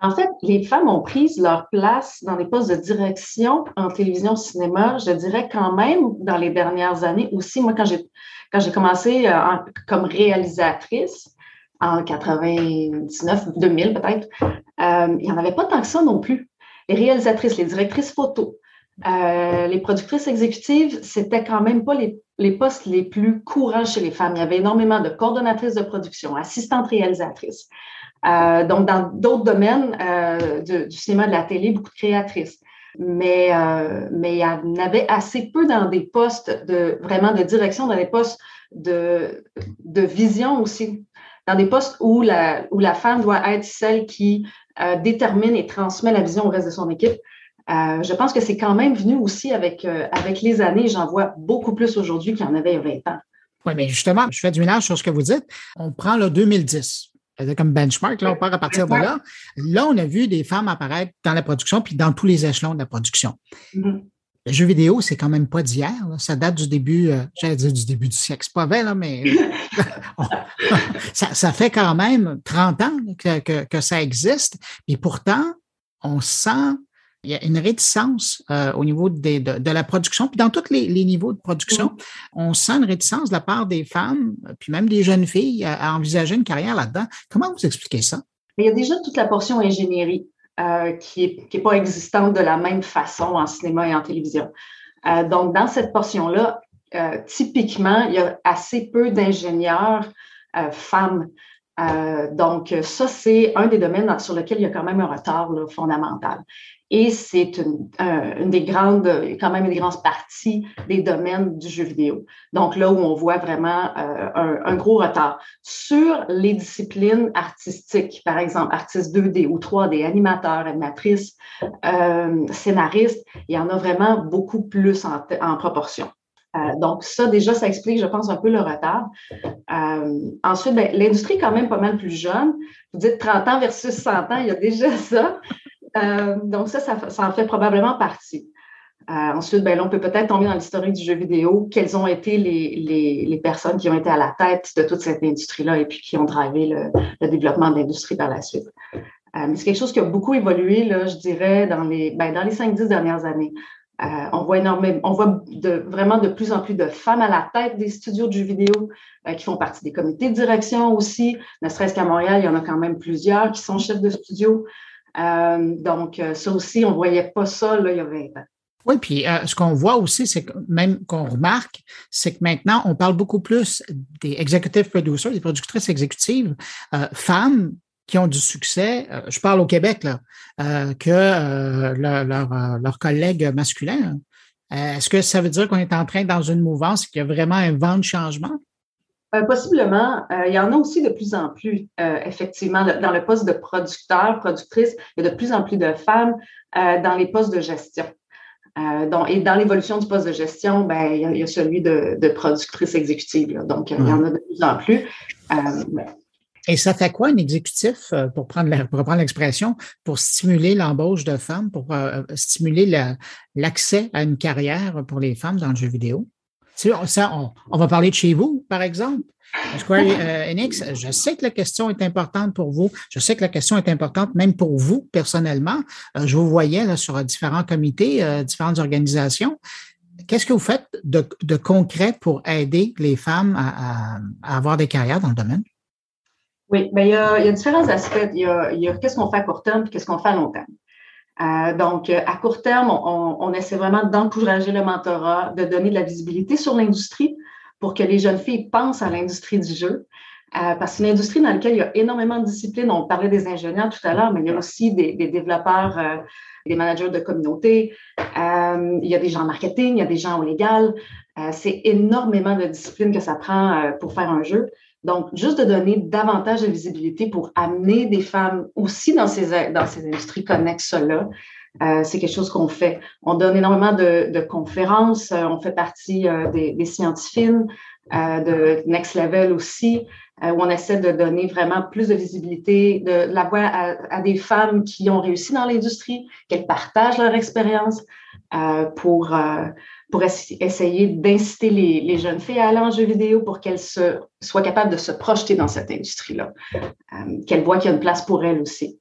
En fait, les femmes ont pris leur place dans les postes de direction en télévision, cinéma, je dirais quand même dans les dernières années aussi. Moi, quand j'ai quand j'ai commencé euh, comme réalisatrice en 99, 2000 peut-être, euh, il n'y en avait pas tant que ça non plus. Les réalisatrices, les directrices photo, euh, les productrices exécutives, c'était quand même pas les, les, postes les plus courants chez les femmes. Il y avait énormément de coordonnatrices de production, assistantes réalisatrices. Euh, donc, dans d'autres domaines euh, du, cinéma, de la télé, beaucoup de créatrices. Mais, euh, mais il y en avait assez peu dans des postes de vraiment de direction, dans des postes de, de vision aussi, dans des postes où la, où la femme doit être celle qui détermine et transmet la vision au reste de son équipe. Je pense que c'est quand même venu aussi avec, avec les années. J'en vois beaucoup plus aujourd'hui qu'il y en avait il y a 20 ans. Oui, mais justement, je fais du ménage sur ce que vous dites. On prend le 2010 comme benchmark, là, on part à partir de là. Là, on a vu des femmes apparaître dans la production puis dans tous les échelons de la production. Mm-hmm. Le jeu vidéo, c'est quand même pas d'hier. Ça date du début, euh, j'allais dire du début du siècle. C'est pas vrai, là, mais ça, fait quand même 30 ans que, que, ça existe. Et pourtant, on sent il y a une réticence euh, au niveau de, la production, puis dans tous les, niveaux de production, on sent une réticence de la part des femmes, puis même des jeunes filles à, envisager une carrière là-dedans. Comment vous expliquez ça? Il y a déjà toute la portion ingénierie euh, qui n'est pas existante de la même façon en cinéma et en télévision. Euh, donc, dans cette portion-là, typiquement, il y a assez peu d'ingénieurs femmes donc, ça, c'est un des domaines sur lequel il y a quand même un retard fondamental. Et c'est une, des grandes, quand même une des grandes parties des domaines du jeu vidéo. Donc là où on voit vraiment euh, un, gros retard. Sur les disciplines artistiques, par exemple, artistes 2D ou 3D, animateurs, animatrices, euh, scénaristes, il y en a vraiment beaucoup plus en, proportion. Euh, donc, ça, déjà, ça explique, je pense, un peu le retard. ensuite, ben, l'industrie est quand même pas mal plus jeune. Vous dites 30 ans versus 100 ans, il y a déjà ça. Euh, donc ça, ça, en fait probablement partie. Euh, ensuite, ben, on peut peut-être tomber dans l'historique du jeu vidéo. Quelles ont été les, personnes qui ont été à la tête de toute cette industrie-là et puis qui ont drivé le, développement de l'industrie par la suite? Euh, c'est quelque chose qui a beaucoup évolué, là, je dirais, dans les, ben, dans les 5-10 dernières années. on voit énormément, on voit vraiment de plus en plus de femmes à la tête des studios de jeux vidéo qui font partie des comités de direction aussi. Ne serait-ce qu'à Montréal, il y en a quand même plusieurs qui sont chefs de studio. Euh, donc, euh, ça aussi, on ne voyait pas ça là, il y a 20 ans. Oui, puis euh, ce qu'on voit aussi, c'est que même qu'on remarque, c'est que maintenant, on parle beaucoup plus des executive producers, des productrices exécutives, femmes qui ont du succès, je parle au Québec, là, que leurs collègues masculins. Est-ce que ça veut dire qu'on est en train dans une mouvance, qu'il y a vraiment un vent de changement? Euh, possiblement. Euh, il y en a aussi de plus en plus, euh, effectivement, dans le poste de producteur, productrice, il y a de plus en plus de femmes dans les postes de gestion. et dans l'évolution du poste de gestion, ben, il, y a, celui de, productrice exécutive. Donc, il y en a de plus en plus. Et ça fait quoi un exécutif, pour prendre l'expression, pour stimuler l'embauche de femmes, pour stimuler l'accès à une carrière pour les femmes dans le jeu vidéo? Ça, on, va parler de chez vous, par exemple. Square euh, Enix, je sais que la question est importante pour vous. Je sais que la question est importante même pour vous personnellement. Euh, je vous voyais là, sur différents comités, euh, différentes organisations. Qu'est-ce que vous faites de, concret pour aider les femmes à, avoir des carrières dans le domaine? Oui, bien, il, y a, différents aspects. Il y a, qu'est-ce qu'on fait à court terme et qu'est-ce qu'on fait à long terme. Euh, donc, euh, à court terme, on, essaie vraiment d'encourager le mentorat, de donner de la visibilité sur l'industrie pour que les jeunes filles pensent à l'industrie du jeu. Euh, parce que c'est une industrie dans laquelle il y a énormément de disciplines. On parlait des ingénieurs tout à l'heure, mais il y a aussi des, développeurs, des managers de communauté. il y a des gens en marketing, il y a des gens au légal. c'est énormément de disciplines que ça prend pour faire un jeu. Donc, juste de donner davantage de visibilité pour amener des femmes aussi dans ces, dans ces industries connexes-là, euh, c'est quelque chose qu'on fait. On donne énormément de, conférences. Euh, on fait partie euh, des, des scientifiques, de Next Level aussi, où on essaie de donner vraiment plus de visibilité, de la voix à, des femmes qui ont réussi dans l'industrie, qu'elles partagent leur expérience pour pour essayer d'inciter les, jeunes filles à aller en jeu vidéo pour qu'elles soient capables de se projeter dans cette industrie-là, euh, qu'elles voient qu'il y a une place pour elles aussi.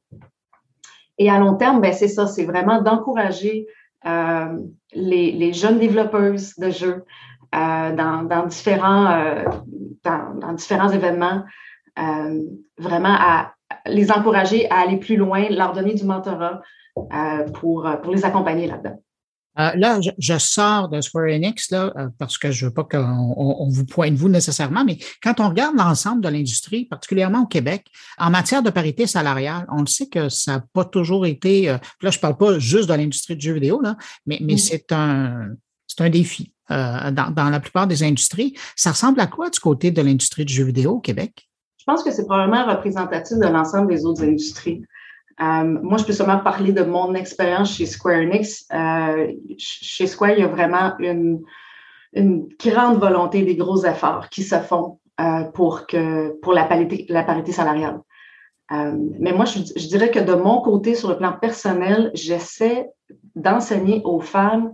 Et à long terme, ben, c'est ça, c'est vraiment d'encourager euh, les, jeunes développeuses de jeux euh, dans, différents, dans, différents événements, vraiment à les encourager à aller plus loin, leur donner du mentorat pour les accompagner là-dedans. Euh, là, je, sors de Square Enix là, euh, parce que je veux pas qu'on vous pointe vous nécessairement, mais quand on regarde l'ensemble de l'industrie, particulièrement au Québec, en matière de parité salariale, on le sait que ça n'a pas toujours été. Euh, là, je parle pas juste de l'industrie du jeu vidéo, là, mais, mais c'est un c'est un défi dans, dans la plupart des industries. Ça ressemble à quoi du côté de l'industrie du jeu vidéo au Québec? Je pense que c'est probablement représentatif de l'ensemble des autres industries. Euh, moi, je peux seulement parler de mon expérience chez Square Enix. Euh, chez Square, il y a vraiment une, grande volonté des gros efforts qui se font pour, que, pour la, parité, la parité salariale. mais moi, je, je, dirais que de mon côté, sur le plan personnel, j'essaie d'enseigner aux femmes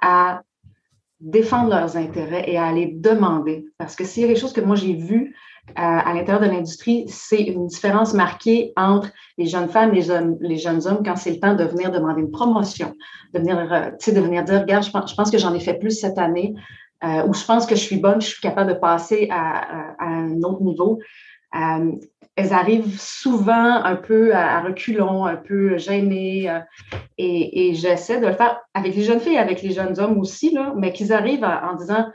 à défendre leurs intérêts et à les demander. Parce que s'il y a quelque chose que moi j'ai vu à l'intérieur de l'industrie, c'est une différence marquée entre les jeunes femmes et les, jeunes hommes quand c'est le temps de venir demander une promotion, de venir, euh, de venir dire, regarde, je pense, que j'en ai fait plus cette année, euh, ou je pense que je suis bonne, je suis capable de passer à, un autre niveau. Euh, elles arrivent souvent un peu à, reculons, un peu gênées. Et, j'essaie de le faire avec les jeunes filles, avec les jeunes hommes aussi, là, mais qu'ils arrivent en disant,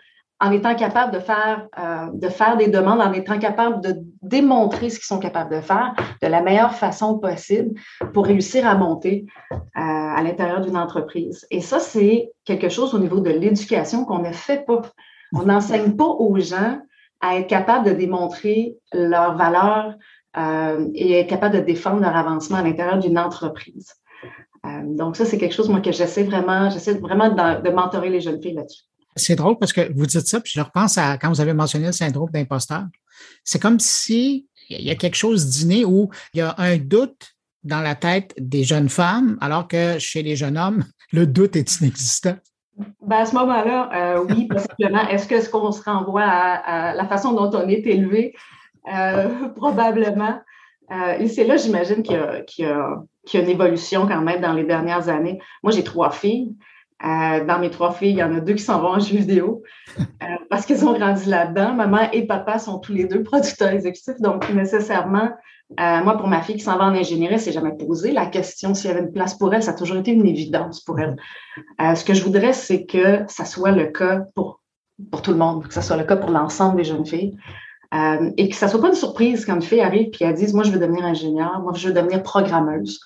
en étant capables de faire, euh, de faire des demandes, en étant capables de démontrer ce qu'ils sont capables de faire de la meilleure façon possible pour réussir à monter à l'intérieur d'une entreprise. Et ça, c'est quelque chose au niveau de l'éducation qu'on ne fait pas. On n'enseigne pas aux gens à être capable de démontrer leur valeur euh, et être capable de défendre leur avancement à l'intérieur d'une entreprise. Euh, donc, ça, c'est quelque chose, moi, que j'essaie vraiment, j'essaie vraiment de mentorer les jeunes filles là-dessus. C'est drôle parce que vous dites ça, puis je repense à quand vous avez mentionné le syndrome d'imposteur. C'est comme si il y a quelque chose d'inné où il y a un doute dans la tête des jeunes femmes, alors que chez les jeunes hommes, le doute est inexistant. Ben à ce moment-là, euh, oui, possiblement. Est-ce que ce qu'on se renvoie à, la façon dont on est élevé? Euh, probablement. Euh, et c'est là, j'imagine, qu'il y, a, une évolution quand même dans les dernières années. Moi, j'ai trois filles. Dans mes trois filles, il y en a deux qui s'en vont en jeux vidéo parce qu'elles ont grandi là-dedans. Maman et papa sont tous les deux producteurs exécutifs, donc nécessairement, euh, moi, pour ma fille qui s'en va en ingénierie, c'est jamais posé la question s'il y avait une place pour elle. Ça a toujours été une évidence pour elle. Euh, ce que je voudrais, c'est que ça soit le cas pour, pour tout le monde, que ça soit le cas pour l'ensemble des jeunes filles. Euh, et que ça soit pas une surprise quand une fille arrive et elle dise, moi, je veux devenir ingénieur, moi, je veux devenir programmeuse.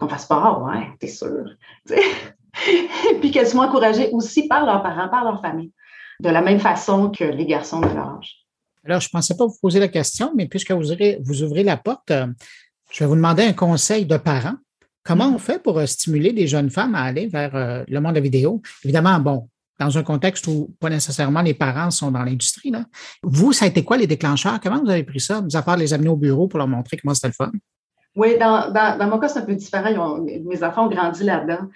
Euh, qu'on fasse pas, ah ouais, t'es sûr. puis qu'elles soient encouragées aussi par leurs parents, par leur famille, de la même façon que les garçons de leur âge. Alors, je ne pensais pas vous poser la question, mais puisque vous ouvrez, vous ouvrez la porte, euh, je vais vous demander un conseil de parents. Comment on fait pour euh, stimuler des jeunes femmes à aller vers euh, le monde de la vidéo? Évidemment, bon, dans un contexte où pas nécessairement les parents sont dans l'industrie. Vous, ça a été quoi les déclencheurs? Comment vous avez pris ça, mis à part les amener au bureau pour leur montrer comment c'était le fun? Oui, dans, mon cas, c'est un peu différent. mes enfants ont grandi là-dedans.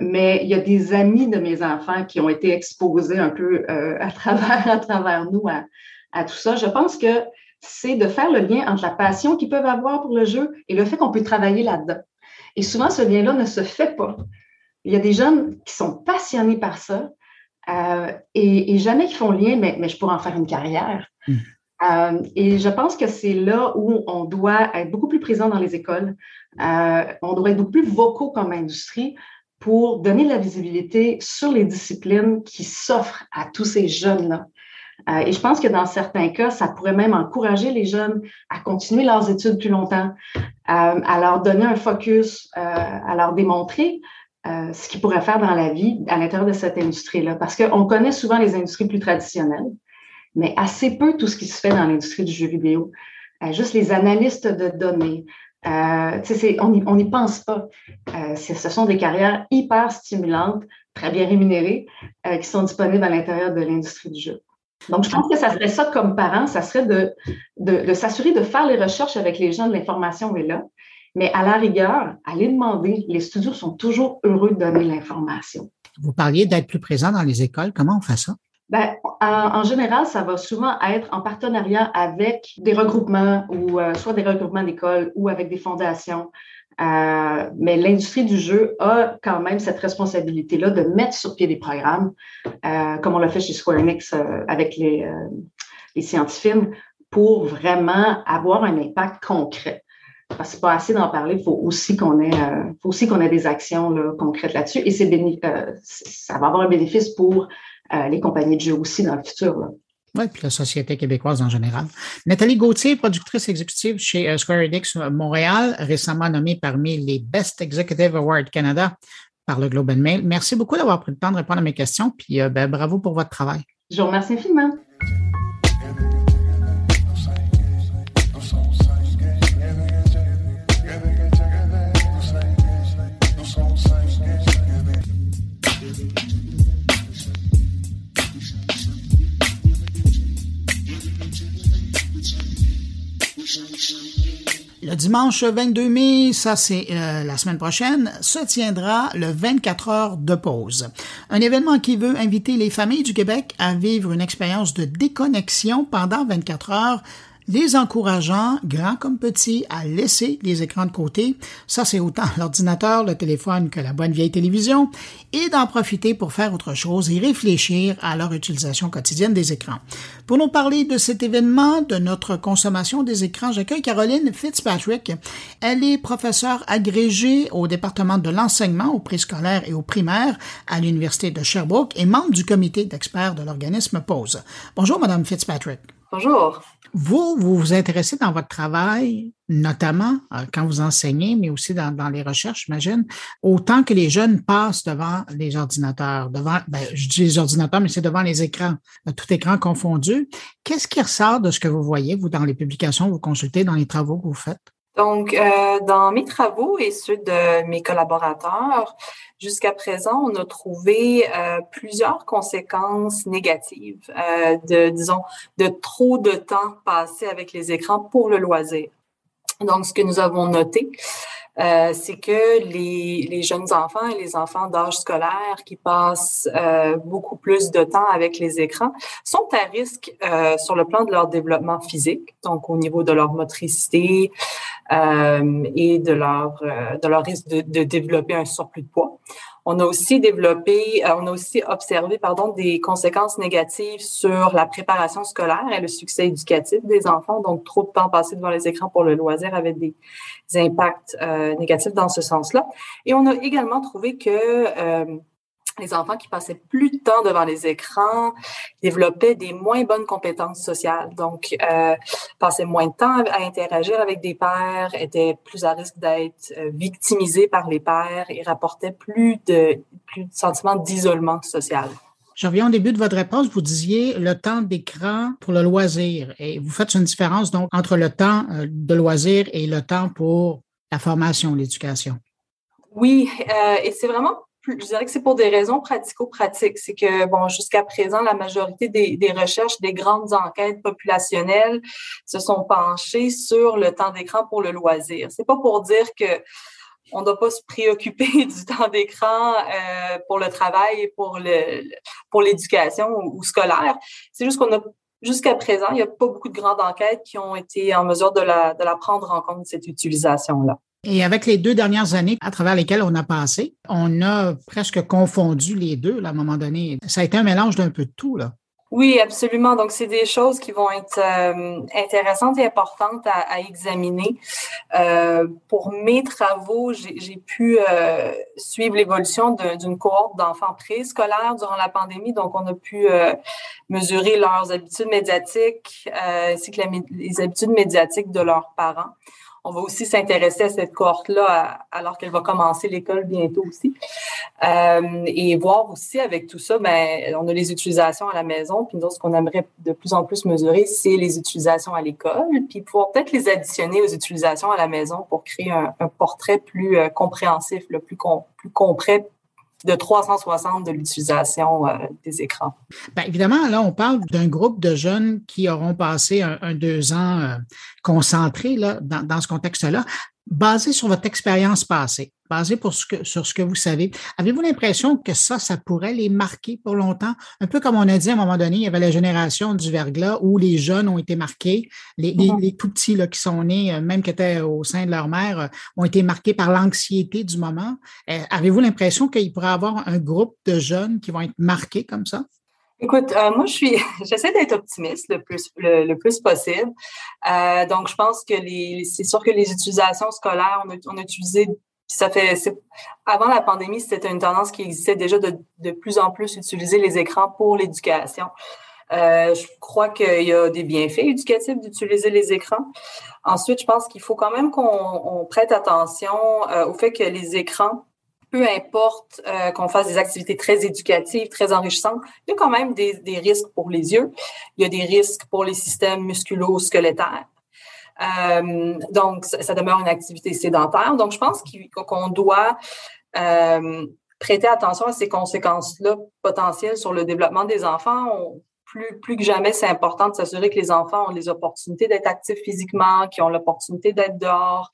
mais il y a des amis de mes enfants qui ont été exposés un peu à, travers, à travers nous à, tout ça. Je pense que c'est de faire le lien entre la passion qu'ils peuvent avoir pour le jeu et le fait qu'on peut travailler là-dedans. Et souvent, ce lien-là ne se fait pas. Il y a des jeunes qui sont passionnés par ça euh, et, jamais qui font le lien, mais, mais, je pourrais en faire une carrière. Euh, et je pense que c'est là où on doit être beaucoup plus présent dans les écoles. Euh, on doit être beaucoup plus vocaux comme industrie pour donner de la visibilité sur les disciplines qui s'offrent à tous ces jeunes-là. Euh, et je pense que dans certains cas, ça pourrait même encourager les jeunes à continuer leurs études plus longtemps, à leur donner un focus, à leur démontrer ce qu'ils pourraient faire dans la vie à l'intérieur de cette industrie-là. Parce qu'on connaît souvent les industries plus traditionnelles, mais assez peu tout ce qui se fait dans l'industrie du jeu vidéo. juste les analystes de données, euh, on n'y pense pas. Euh, ce sont des carrières hyper stimulantes, très bien rémunérées, euh, qui sont disponibles à l'intérieur de l'industrie du jeu. Donc, je pense que ça serait ça comme parent, ça serait de, de, s'assurer de faire les recherches avec les gens de l'information est là. Mais à la rigueur, allez demander. Les studios sont toujours heureux de donner l'information. Vous parliez d'être plus présent dans les écoles. Comment on fait ça? Ben, en, général, ça va souvent être en partenariat avec des regroupements ou euh, soit des regroupements d'écoles ou avec des fondations. Euh, mais l'industrie du jeu a quand même cette responsabilité-là de mettre sur pied des programmes, euh, comme on l'a fait chez Square Enix euh, avec les, les scientifiques, pour vraiment avoir un impact concret. Parce que c'est pas assez d'en parler, il faut aussi qu'on ait, faut aussi qu'on ait des actions là, concrètes là-dessus. Et c'est ça va avoir un bénéfice pour les compagnies de jeu aussi dans le futur. Là. Oui, puis la société québécoise en général. Nathalie Gauthier, productrice exécutive chez euh, Square Enix Montréal, récemment nommée parmi les Best Executive Awards Canada par le Globe and Mail. Merci beaucoup d'avoir pris le temps de répondre à mes questions, puis euh, ben, bravo pour votre travail. Je vous remercie infiniment. Le dimanche 22 mai, ça c'est euh, la semaine prochaine, se tiendra le 24 heures de pause. Un événement qui veut inviter les familles du Québec à vivre une expérience de déconnexion pendant 24 heures les encourageant, grands comme petits, à laisser les écrans de côté, ça c'est autant l'ordinateur, le téléphone que la bonne vieille télévision, et d'en profiter pour faire autre chose et réfléchir à leur utilisation quotidienne des écrans. Pour nous parler de cet événement, de notre consommation des écrans, j'accueille Caroline Fitzpatrick. Elle est professeure agrégée au département de l'enseignement au préscolaire et au primaire à l'Université de Sherbrooke et membre du comité d'experts de l'organisme POSE. Bonjour, Madame Fitzpatrick. Bonjour. Vous, vous vous intéressez dans votre travail, notamment euh, quand vous enseignez, mais aussi dans, les recherches, j'imagine, autant que les jeunes passent devant les ordinateurs, devant, ben, je dis les ordinateurs, mais c'est devant les écrans, euh, tout écran confondu. Qu'est-ce qui ressort de ce que vous voyez, vous, dans les publications, vous consultez, dans les travaux que vous faites? Donc, euh, dans mes travaux et ceux de mes collaborateurs, jusqu'à présent, on a trouvé euh, plusieurs conséquences négatives euh, de, disons, de trop de temps passé avec les écrans pour le loisir. Donc, ce que nous avons noté, euh, c'est que les, les, jeunes enfants et les enfants d'âge scolaire qui passent euh, beaucoup plus de temps avec les écrans sont à risque euh, sur le plan de leur développement physique, donc au niveau de leur motricité et de leur, de leur risque de, de développer un surplus de poids. On a aussi développé, euh, on a aussi observé, pardon, des conséquences négatives sur la préparation scolaire et le succès éducatif des enfants. Donc, trop de temps passé devant les écrans pour le loisir avait des, impacts euh, négatifs dans ce sens-là. Et on a également trouvé que euh, les enfants qui passaient plus de temps devant les écrans développaient des moins bonnes compétences sociales. Donc, euh, passaient moins de temps à interagir avec des pères, étaient plus à risque d'être euh, victimisés par les pères et rapportaient plus de, plus de sentiments d'isolement social. Je reviens au début de votre réponse. Vous disiez le temps d'écran pour le loisir. Et vous faites une différence donc entre le temps euh, de loisir et le temps pour la formation, l'éducation. Oui, euh, et c'est vraiment je dirais que c'est pour des raisons pratico-pratiques. C'est que, bon, jusqu'à présent, la majorité des, des, recherches, des grandes enquêtes populationnelles se sont penchées sur le temps d'écran pour le loisir. C'est pas pour dire que on ne doit pas se préoccuper du temps d'écran euh, pour le travail et pour le pour l'éducation ou, scolaire. C'est juste qu'on a jusqu'à présent, il n'y a pas beaucoup de grandes enquêtes qui ont été en mesure de la, de la prendre en compte, cette utilisation-là. Et avec les deux dernières années à travers lesquelles on a passé, on a presque confondu les deux là, à un moment donné. Ça a été un mélange d'un peu de tout. Là. Oui, absolument. Donc, c'est des choses qui vont être euh, intéressantes et importantes à, examiner. Euh, pour mes travaux, j'ai pu euh, suivre l'évolution d'une cohorte d'enfants préscolaires durant la pandémie. Donc, on a pu mesurer leurs habitudes médiatiques ainsi que les habitudes médiatiques de leurs parents. On va aussi s'intéresser à cette cohorte-là alors qu'elle va commencer l'école bientôt aussi. Euh, et voir aussi avec tout ça, ben, on a les utilisations à la maison, puis nous, ce qu'on aimerait de plus en plus mesurer, c'est les utilisations à l'école, puis pouvoir peut-être les additionner aux utilisations à la maison pour créer un, portrait plus euh, compréhensif, le plus, plus complet de 360 de l'utilisation euh, des écrans. Bien, évidemment, là, on parle d'un groupe de jeunes qui auront passé un, deux ans euh, concentrés là, dans, dans ce contexte-là. Basé sur votre expérience passée, basé pour ce que, sur ce que vous savez, avez-vous l'impression que ça, ça pourrait les marquer pour longtemps? Un peu comme on a dit à un moment donné, il y avait la génération du verglas où les jeunes ont été marqués, les, les, tout petits là, qui sont nés, euh, même qui étaient au sein de leur mère, euh, ont été marqués par l'anxiété du moment. Euh, avez-vous l'impression qu'il pourrait y avoir un groupe de jeunes qui vont être marqués comme ça? Écoute, euh, moi, je suis, j'essaie d'être optimiste le plus, le, plus possible. Euh, donc, je pense que les, c'est sûr que les utilisations scolaires, on a, on a utilisé, ça fait, avant la pandémie, c'était une tendance qui existait déjà de, de plus en plus utiliser les écrans pour l'éducation. Euh, je crois qu'il y a des bienfaits éducatifs d'utiliser les écrans. Ensuite, je pense qu'il faut quand même qu'on prête attention au fait que les écrans peu importe euh, qu'on fasse des activités très éducatives, très enrichissantes, il y a quand même des, risques pour les yeux. Il y a des risques pour les systèmes musculo-squelettaires. Euh, donc, ça, demeure une activité sédentaire. Donc, je pense qu'on doit euh, prêter attention à ces conséquences-là potentielles sur le développement des enfants. plus, plus que jamais, c'est important de s'assurer que les enfants ont les opportunités d'être actifs physiquement, qu'ils ont l'opportunité d'être dehors,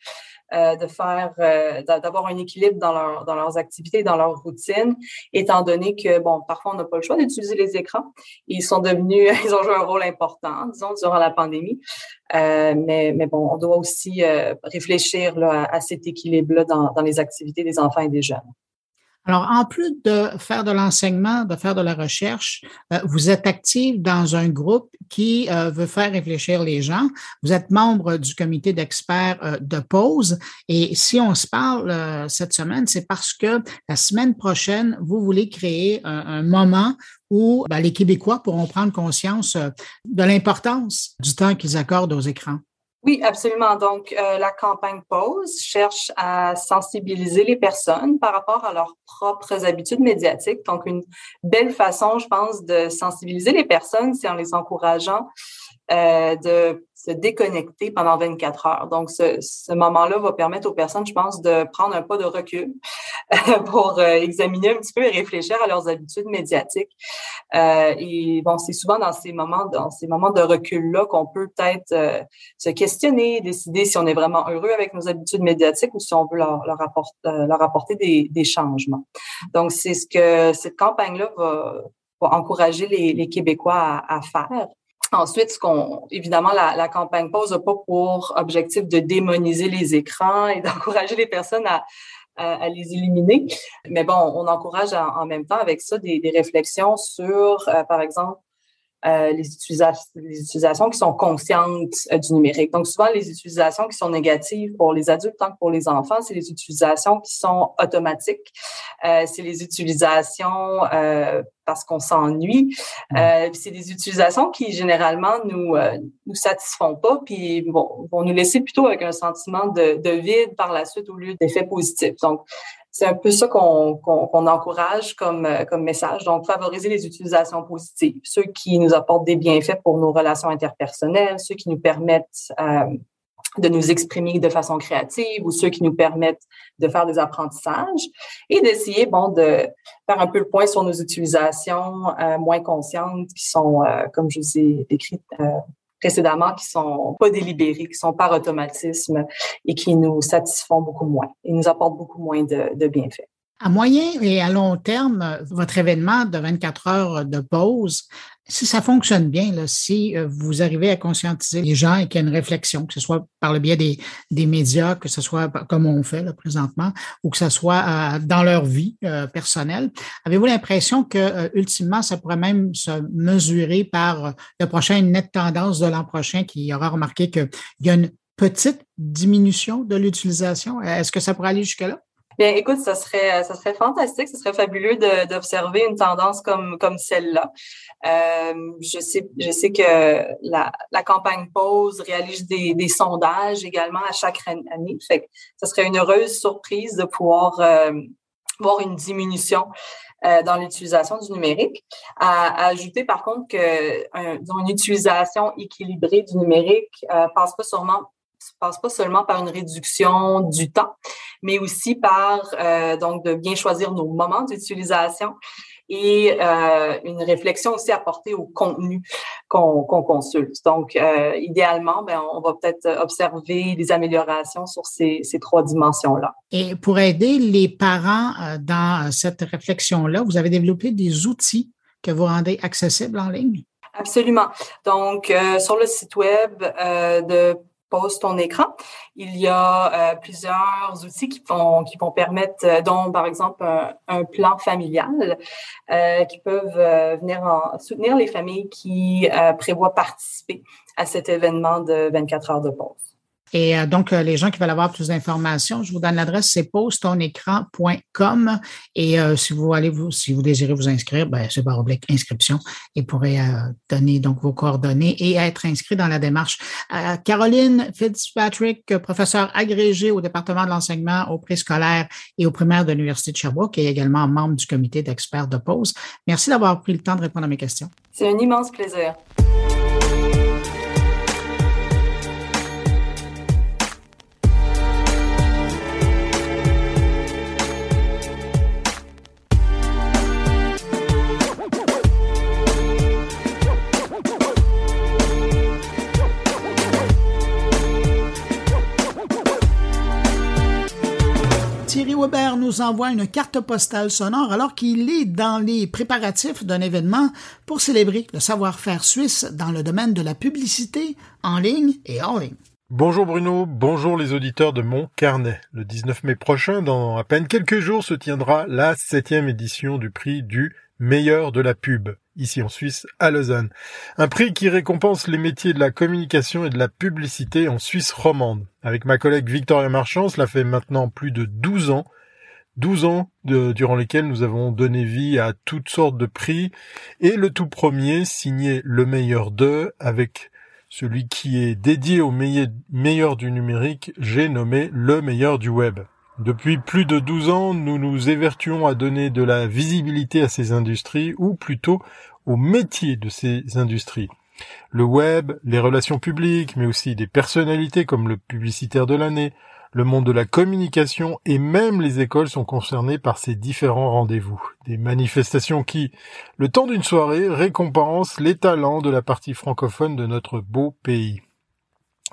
euh, de faire, euh, d'avoir un équilibre dans, leur, dans leurs activités, dans leur routine, étant donné que, bon, parfois, on n'a pas le choix d'utiliser les écrans. Ils sont devenus, ils ont joué un rôle important, disons, durant la pandémie. Euh, mais, mais bon, on doit aussi euh, réfléchir là, à, à cet équilibre-là dans, dans les activités des enfants et des jeunes. Alors, en plus de faire de l'enseignement, de faire de la recherche, euh, vous êtes actif dans un groupe qui euh, veut faire réfléchir les gens. Vous êtes membre du comité d'experts euh, de pause. Et si on se parle cette semaine, c'est parce que la semaine prochaine, vous voulez créer un, moment où ben, les Québécois pourront prendre conscience de l'importance du temps qu'ils accordent aux écrans. Oui, absolument. Donc, euh, la campagne Pause cherche à sensibiliser les personnes par rapport à leurs propres habitudes médiatiques. Donc, une belle façon, je pense, de sensibiliser les personnes, c'est en les encourageant euh, de se déconnecter pendant 24 heures. Donc, ce, ce moment-là va permettre aux personnes, je pense, de prendre un pas de recul pour euh, examiner un petit peu et réfléchir à leurs habitudes médiatiques. Euh, et bon, c'est souvent dans ces moments, dans ces moments de recul-là qu'on peut peut-être euh, se questionner, décider si on est vraiment heureux avec nos habitudes médiatiques ou si on veut leur, leur, apporter, euh, leur apporter des, des changements. Donc, c'est ce que cette campagne-là va, va encourager les, les Québécois à, à faire. Ensuite, ce qu'on, évidemment, la, campagne pose n'a pas pour objectif de démoniser les écrans et d'encourager les personnes à, les éliminer. Mais bon, on encourage en, même temps avec ça des, des réflexions sur, euh, par exemple, euh, les, utilisations, les utilisations qui sont conscientes euh, du numérique. Donc, souvent, les utilisations qui sont négatives pour les adultes tant que pour les enfants, c'est les utilisations qui sont automatiques. Euh, c'est les utilisations euh, parce qu'on s'ennuie. Euh, c'est des utilisations qui, généralement, nous nous satisfont pas, puis bon, vont nous laisser plutôt avec un sentiment de, de vide par la suite au lieu d'effets positifs. Donc, c'est un peu ça qu'on qu'on encourage comme, euh, comme message. Donc, favoriser les utilisations positives, ceux qui nous apportent des bienfaits pour nos relations interpersonnelles, ceux qui nous permettent euh, de nous exprimer de façon créative ou ceux qui nous permettent de faire des apprentissages et d'essayer, bon, de faire un peu le point sur nos utilisations euh, moins conscientes qui sont, euh, comme je vous ai décrit euh, précédemment qui sont pas délibérés, qui sont par automatisme et qui nous satisfont beaucoup moins et nous apportent beaucoup moins de, de bienfaits. À moyen et à long terme, votre événement de 24 heures de pause, si ça fonctionne bien, là, si euh, vous arrivez à conscientiser les gens et qu'il y a une réflexion, que ce soit par le biais des, des médias, que ce soit comme on fait là, présentement, ou que ce soit euh, dans leur vie euh, personnelle, avez-vous l'impression que euh, ultimement, ça pourrait même se mesurer par le prochain net tendance de l'an prochain qui aura remarqué qu'il y a une petite diminution de l'utilisation? Est-ce que ça pourrait aller jusque-là? Bien, écoute, ça serait, ça serait fantastique, ce serait fabuleux d'observer une tendance comme, comme celle-là. Euh, je sais, je sais que la, la campagne Pause réalise des, des sondages également à chaque année. Fait que ça serait une heureuse surprise de pouvoir euh, voir une diminution euh, dans l'utilisation du numérique. À, à, ajouter par contre que un, une utilisation équilibrée du numérique euh, passe pas sûrement passe pas seulement par une réduction du temps, mais aussi par euh, donc de bien choisir nos moments d'utilisation et euh, une réflexion aussi apportée au contenu qu'on qu consulte. Donc, euh, idéalement, ben, on va peut-être observer des améliorations sur ces, ces trois dimensions-là. Et pour aider les parents dans cette réflexion-là, vous avez développé des outils que vous rendez accessibles en ligne? Absolument. Donc, euh, sur le site web euh, de pose ton écran. Il y a euh, plusieurs outils qui vont qui vont permettre, euh, dont par exemple un, plan familial, euh, qui peuvent venir en, soutenir les familles qui prévoient participer à cet événement de 24 heures de pause. Et euh, donc, euh, les gens qui veulent avoir plus d'informations, je vous donne l'adresse, c'est posetonecran.com. Et euh, si vous allez vous, si vous désirez vous inscrire, ben, c'est par oblique inscription et pourrez euh, donner donc vos coordonnées et être inscrit dans la démarche. Euh, Caroline Fitzpatrick, professeure agrégée au département de l'enseignement au préscolaire et au primaire de l'Université de Sherbrooke et également membre du comité d'experts de pause. Merci d'avoir pris le temps de répondre à mes questions. C'est un immense plaisir. Nous envoie une carte postale sonore alors qu'il est dans les préparatifs d'un événement pour célébrer le savoir-faire suisse dans le domaine de la publicité en ligne et hors ligne. Bonjour Bruno, bonjour les auditeurs de mon carnet. Le 19 mai prochain, dans à peine quelques jours, se tiendra la septième édition du prix du meilleur de la pub, ici en Suisse, à Lausanne. Un prix qui récompense les métiers de la communication et de la publicité en Suisse romande. Avec ma collègue Victoria Marchand, cela fait maintenant plus de 12 ans 12 ans durant lesquels nous avons donné vie à toutes sortes de prix et le tout premier signé le meilleur d'eux avec celui qui est dédié au meilleur du numérique, j'ai nommé le meilleur du web. Depuis plus de 12 ans, nous nous évertuons à donner de la visibilité à ces industries, ou plutôt au métier de ces industries. Le web, les relations publiques, mais aussi des personnalités comme le publicitaire de l'année, le monde de la communication et même les écoles sont concernés par ces différents rendez-vous. Des manifestations qui, le temps d'une soirée, récompensent les talents de la partie francophone de notre beau pays.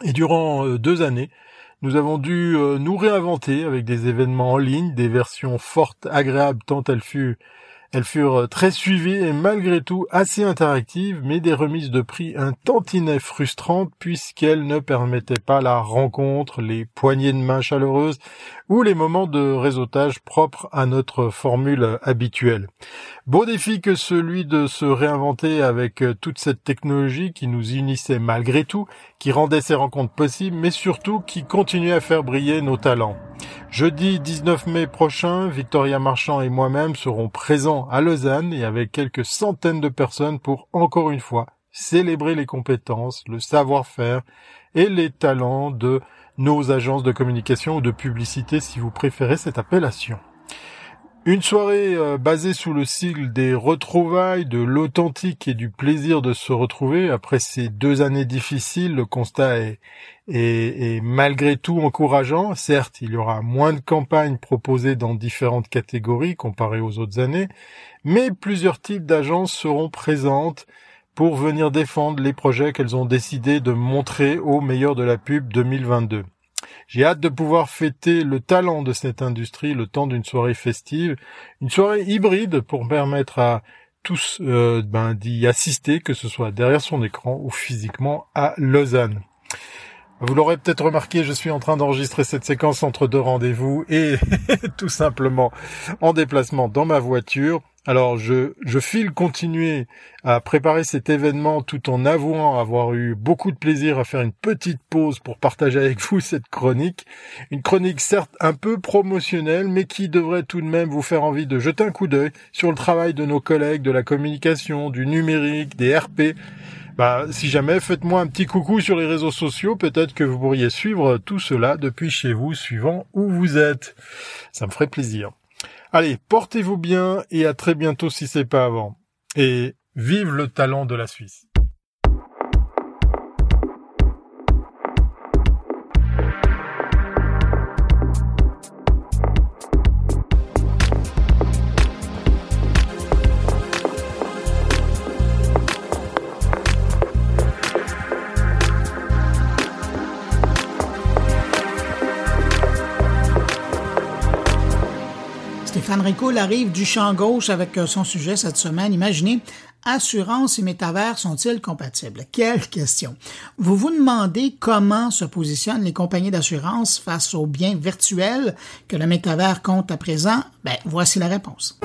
Et durant euh, deux années, nous avons dû euh, nous réinventer avec des événements en ligne, des versions fortes, agréables tant elles furent elles furent très suivies et malgré tout assez interactives, mais des remises de prix un tantinet frustrantes puisqu'elles ne permettaient pas la rencontre, les poignées de main chaleureuses ou les moments de réseautage propres à notre formule habituelle. Beau défi que celui de se réinventer avec toute cette technologie qui nous unissait malgré tout, qui rendait ces rencontres possibles, mais surtout qui continuait à faire briller nos talents. Jeudi 19 mai prochain, Victoria Marchand et moi-même serons présents à Lausanne et avec quelques centaines de personnes pour encore une fois célébrer les compétences, le savoir-faire et les talents de nos agences de communication ou de publicité si vous préférez cette appellation. Une soirée euh, basée sous le sigle des retrouvailles, de l'authentique et du plaisir de se retrouver. Après ces deux années difficiles, le constat est, est, malgré tout encourageant. Certes, il y aura moins de campagnes proposées dans différentes catégories comparées aux autres années, mais plusieurs types d'agences seront présentes pour venir défendre les projets qu'elles ont décidé de montrer au meilleur de la pub 2022. J'ai hâte de pouvoir fêter le talent de cette industrie le temps d'une soirée festive, une soirée hybride pour permettre à tous euh, ben, d'y assister, que ce soit derrière son écran ou physiquement à Lausanne. Vous l'aurez peut-être remarqué, je suis en train d'enregistrer cette séquence entre deux rendez-vous et tout simplement en déplacement dans ma voiture alors je, je file continuer à préparer cet événement tout en avouant avoir eu beaucoup de plaisir à faire une petite pause pour partager avec vous cette chronique. Une chronique certes un peu promotionnelle mais qui devrait tout de même vous faire envie de jeter un coup d'œil sur le travail de nos collègues de la communication, du numérique, des RP. Bah, si jamais, faites-moi un petit coucou sur les réseaux sociaux, peut-être que vous pourriez suivre tout cela depuis chez vous, suivant où vous êtes. Ça me ferait plaisir. Allez, portez-vous bien et à très bientôt si c'est pas avant. Et vive le talent de la Suisse. Stéphane Ricoul arrive du champ gauche avec euh, son sujet cette semaine. Imaginez, assurance et métavers sont-ils compatibles? Quelle question. Vous vous demandez comment se positionnent les compagnies d'assurance face aux biens virtuels que le métavers compte à présent? Ben, voici la réponse.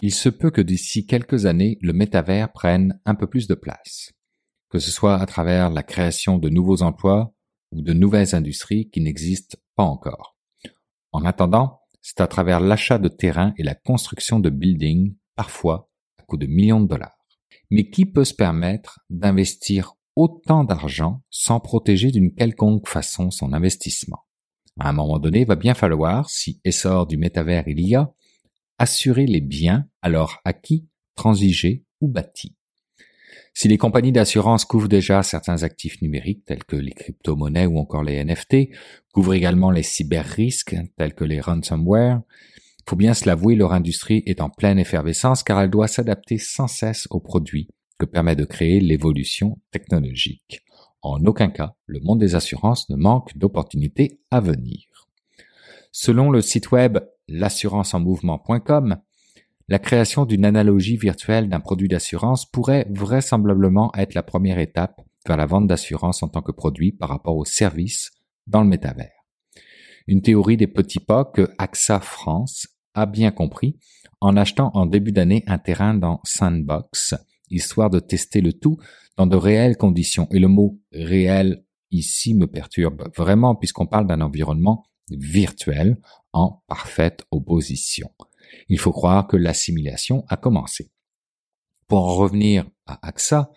Il se peut que d'ici quelques années, le métavers prenne un peu plus de place. Que ce soit à travers la création de nouveaux emplois ou de nouvelles industries qui n'existent pas encore. En attendant, c'est à travers l'achat de terrains et la construction de buildings, parfois à coût de millions de dollars. Mais qui peut se permettre d'investir autant d'argent sans protéger d'une quelconque façon son investissement? À un moment donné, il va bien falloir, si essor du métavers il y a, assurer les biens alors acquis, transigés ou bâtis. Si les compagnies d'assurance couvrent déjà certains actifs numériques tels que les crypto-monnaies ou encore les NFT, couvrent également les cyber-risques tels que les ransomware, faut bien se l'avouer, leur industrie est en pleine effervescence car elle doit s'adapter sans cesse aux produits que permet de créer l'évolution technologique. en aucun cas, le monde des assurances ne manque d'opportunités à venir. Selon le site web l'assuranceenmouvement.com, la création d'une analogie virtuelle d'un produit d'assurance pourrait vraisemblablement être la première étape vers la vente d'assurance en tant que produit par rapport aux services dans le métavers. Une théorie des petits pas que AXA France a bien compris en achetant en début d'année un terrain dans Sandbox, histoire de tester le tout dans de réelles conditions. Et le mot réel ici me perturbe vraiment puisqu'on parle d'un environnement virtuel en parfaite opposition. Il faut croire que l'assimilation a commencé. Pour en revenir à AXA,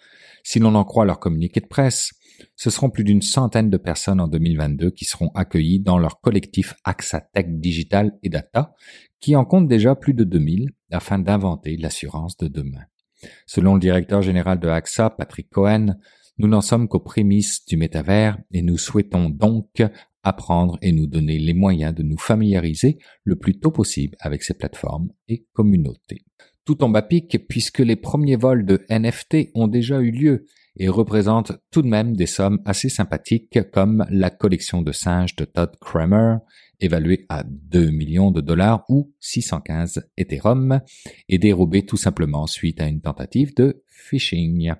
si l'on en croit leur communiqué de presse, ce seront plus d'une centaine de personnes en 2022 qui seront accueillies dans leur collectif AXA Tech Digital et Data, qui en compte déjà plus de 2000 afin d'inventer l'assurance de demain. Selon le directeur général de AXA, Patrick Cohen, nous n'en sommes qu'aux prémices du métavers et nous souhaitons donc apprendre et nous donner les moyens de nous familiariser le plus tôt possible avec ces plateformes et communautés. Tout tombe à pic puisque les premiers vols de NFT ont déjà eu lieu et représentent tout de même des sommes assez sympathiques comme la collection de singes de Todd Kramer, évaluée à 2 millions de dollars ou 615 Ethereum, et dérobée tout simplement suite à une tentative de phishing.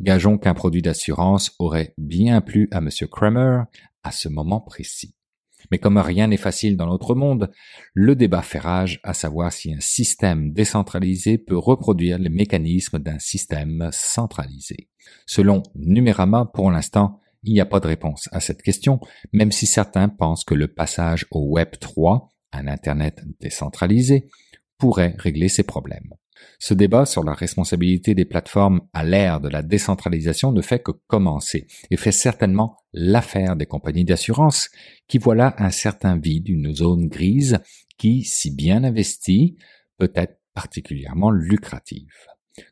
Gageons qu'un produit d'assurance aurait bien plu à M. Kramer à ce moment précis. Mais comme rien n'est facile dans notre monde, le débat fait rage à savoir si un système décentralisé peut reproduire les mécanismes d'un système centralisé. Selon Numérama, pour l'instant, il n'y a pas de réponse à cette question, même si certains pensent que le passage au Web 3, un Internet décentralisé, pourrait régler ces problèmes. Ce débat sur la responsabilité des plateformes à l'ère de la décentralisation ne fait que commencer et fait certainement l'affaire des compagnies d'assurance qui voient un certain vide, une zone grise qui, si bien investie, peut être particulièrement lucrative.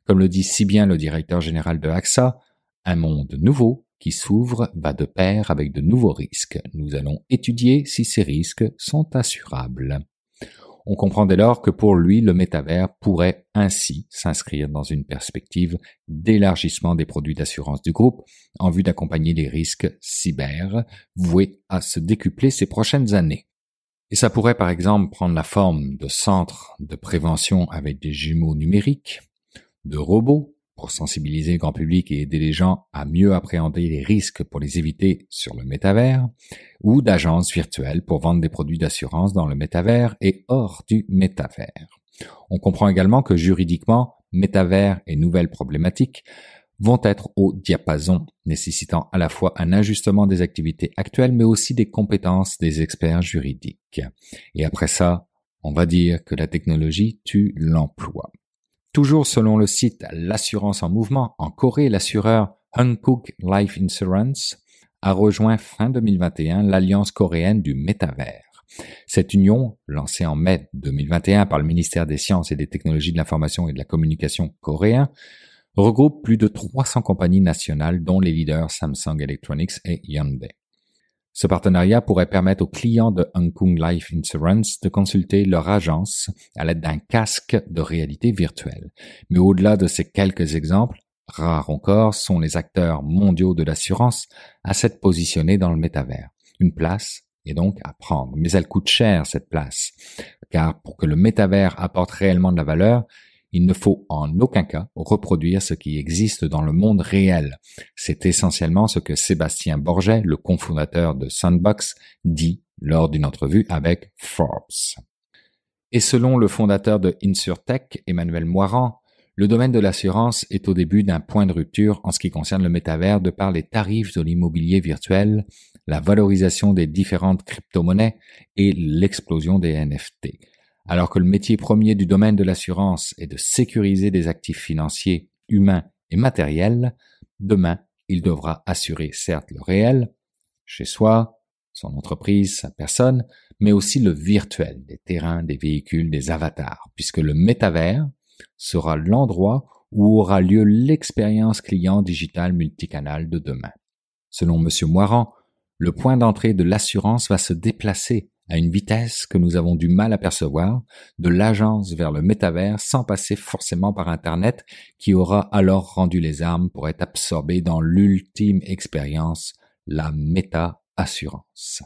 Comme le dit si bien le directeur général de AXA, un monde nouveau qui s'ouvre va de pair avec de nouveaux risques. Nous allons étudier si ces risques sont assurables. On comprend dès lors que pour lui, le métavers pourrait ainsi s'inscrire dans une perspective d'élargissement des produits d'assurance du groupe en vue d'accompagner les risques cyber voués à se décupler ces prochaines années. Et ça pourrait par exemple prendre la forme de centres de prévention avec des jumeaux numériques, de robots pour sensibiliser le grand public et aider les gens à mieux appréhender les risques pour les éviter sur le métavers, ou d'agences virtuelles pour vendre des produits d'assurance dans le métavers et hors du métavers. On comprend également que juridiquement, métavers et nouvelles problématiques vont être au diapason, nécessitant à la fois un ajustement des activités actuelles, mais aussi des compétences des experts juridiques. Et après ça, on va dire que la technologie tue l'emploi. Toujours selon le site L'assurance en mouvement, en Corée, l'assureur Hankook Life Insurance a rejoint fin 2021 l'alliance coréenne du métavers. Cette union, lancée en mai 2021 par le ministère des Sciences et des Technologies de l'Information et de la Communication coréen, regroupe plus de 300 compagnies nationales dont les leaders Samsung Electronics et Hyundai. Ce partenariat pourrait permettre aux clients de Hong Kong Life Insurance de consulter leur agence à l'aide d'un casque de réalité virtuelle. Mais au-delà de ces quelques exemples, rares encore sont les acteurs mondiaux de l'assurance à s'être positionnés dans le métavers. Une place est donc à prendre. Mais elle coûte cher, cette place. Car pour que le métavers apporte réellement de la valeur, il ne faut en aucun cas reproduire ce qui existe dans le monde réel. C'est essentiellement ce que Sébastien Borget, le cofondateur de Sandbox, dit lors d'une entrevue avec Forbes. Et selon le fondateur de InsurTech, Emmanuel Moirand, le domaine de l'assurance est au début d'un point de rupture en ce qui concerne le métavers de par les tarifs de l'immobilier virtuel, la valorisation des différentes crypto-monnaies et l'explosion des NFT. Alors que le métier premier du domaine de l'assurance est de sécuriser des actifs financiers, humains et matériels, demain, il devra assurer certes le réel, chez soi, son entreprise, sa personne, mais aussi le virtuel, des terrains, des véhicules, des avatars, puisque le métavers sera l'endroit où aura lieu l'expérience client digitale multicanal de demain. Selon M. Moirand, le point d'entrée de l'assurance va se déplacer à une vitesse que nous avons du mal à percevoir, de l'agence vers le métavers sans passer forcément par Internet qui aura alors rendu les armes pour être absorbé dans l'ultime expérience, la méta-assurance.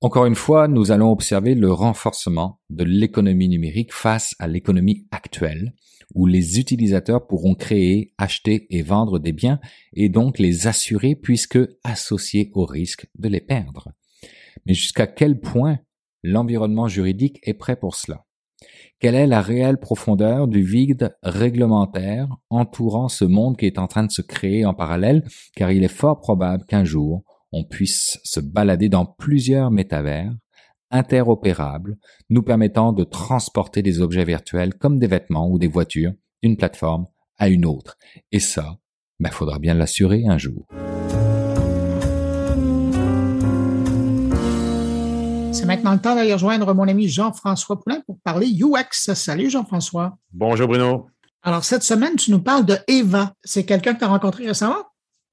Encore une fois, nous allons observer le renforcement de l'économie numérique face à l'économie actuelle, où les utilisateurs pourront créer, acheter et vendre des biens et donc les assurer puisque associés au risque de les perdre. Mais jusqu'à quel point l'environnement juridique est prêt pour cela Quelle est la réelle profondeur du vide réglementaire entourant ce monde qui est en train de se créer en parallèle? Car il est fort probable qu'un jour on puisse se balader dans plusieurs métavers interopérables, nous permettant de transporter des objets virtuels comme des vêtements ou des voitures d'une plateforme à une autre. Et ça, il ben, faudra bien l'assurer un jour. C'est maintenant le temps d'aller rejoindre mon ami Jean-François Poulain pour parler UX. Salut Jean-François. Bonjour Bruno. Alors, cette semaine, tu nous parles de Eva. C'est quelqu'un que tu as rencontré récemment?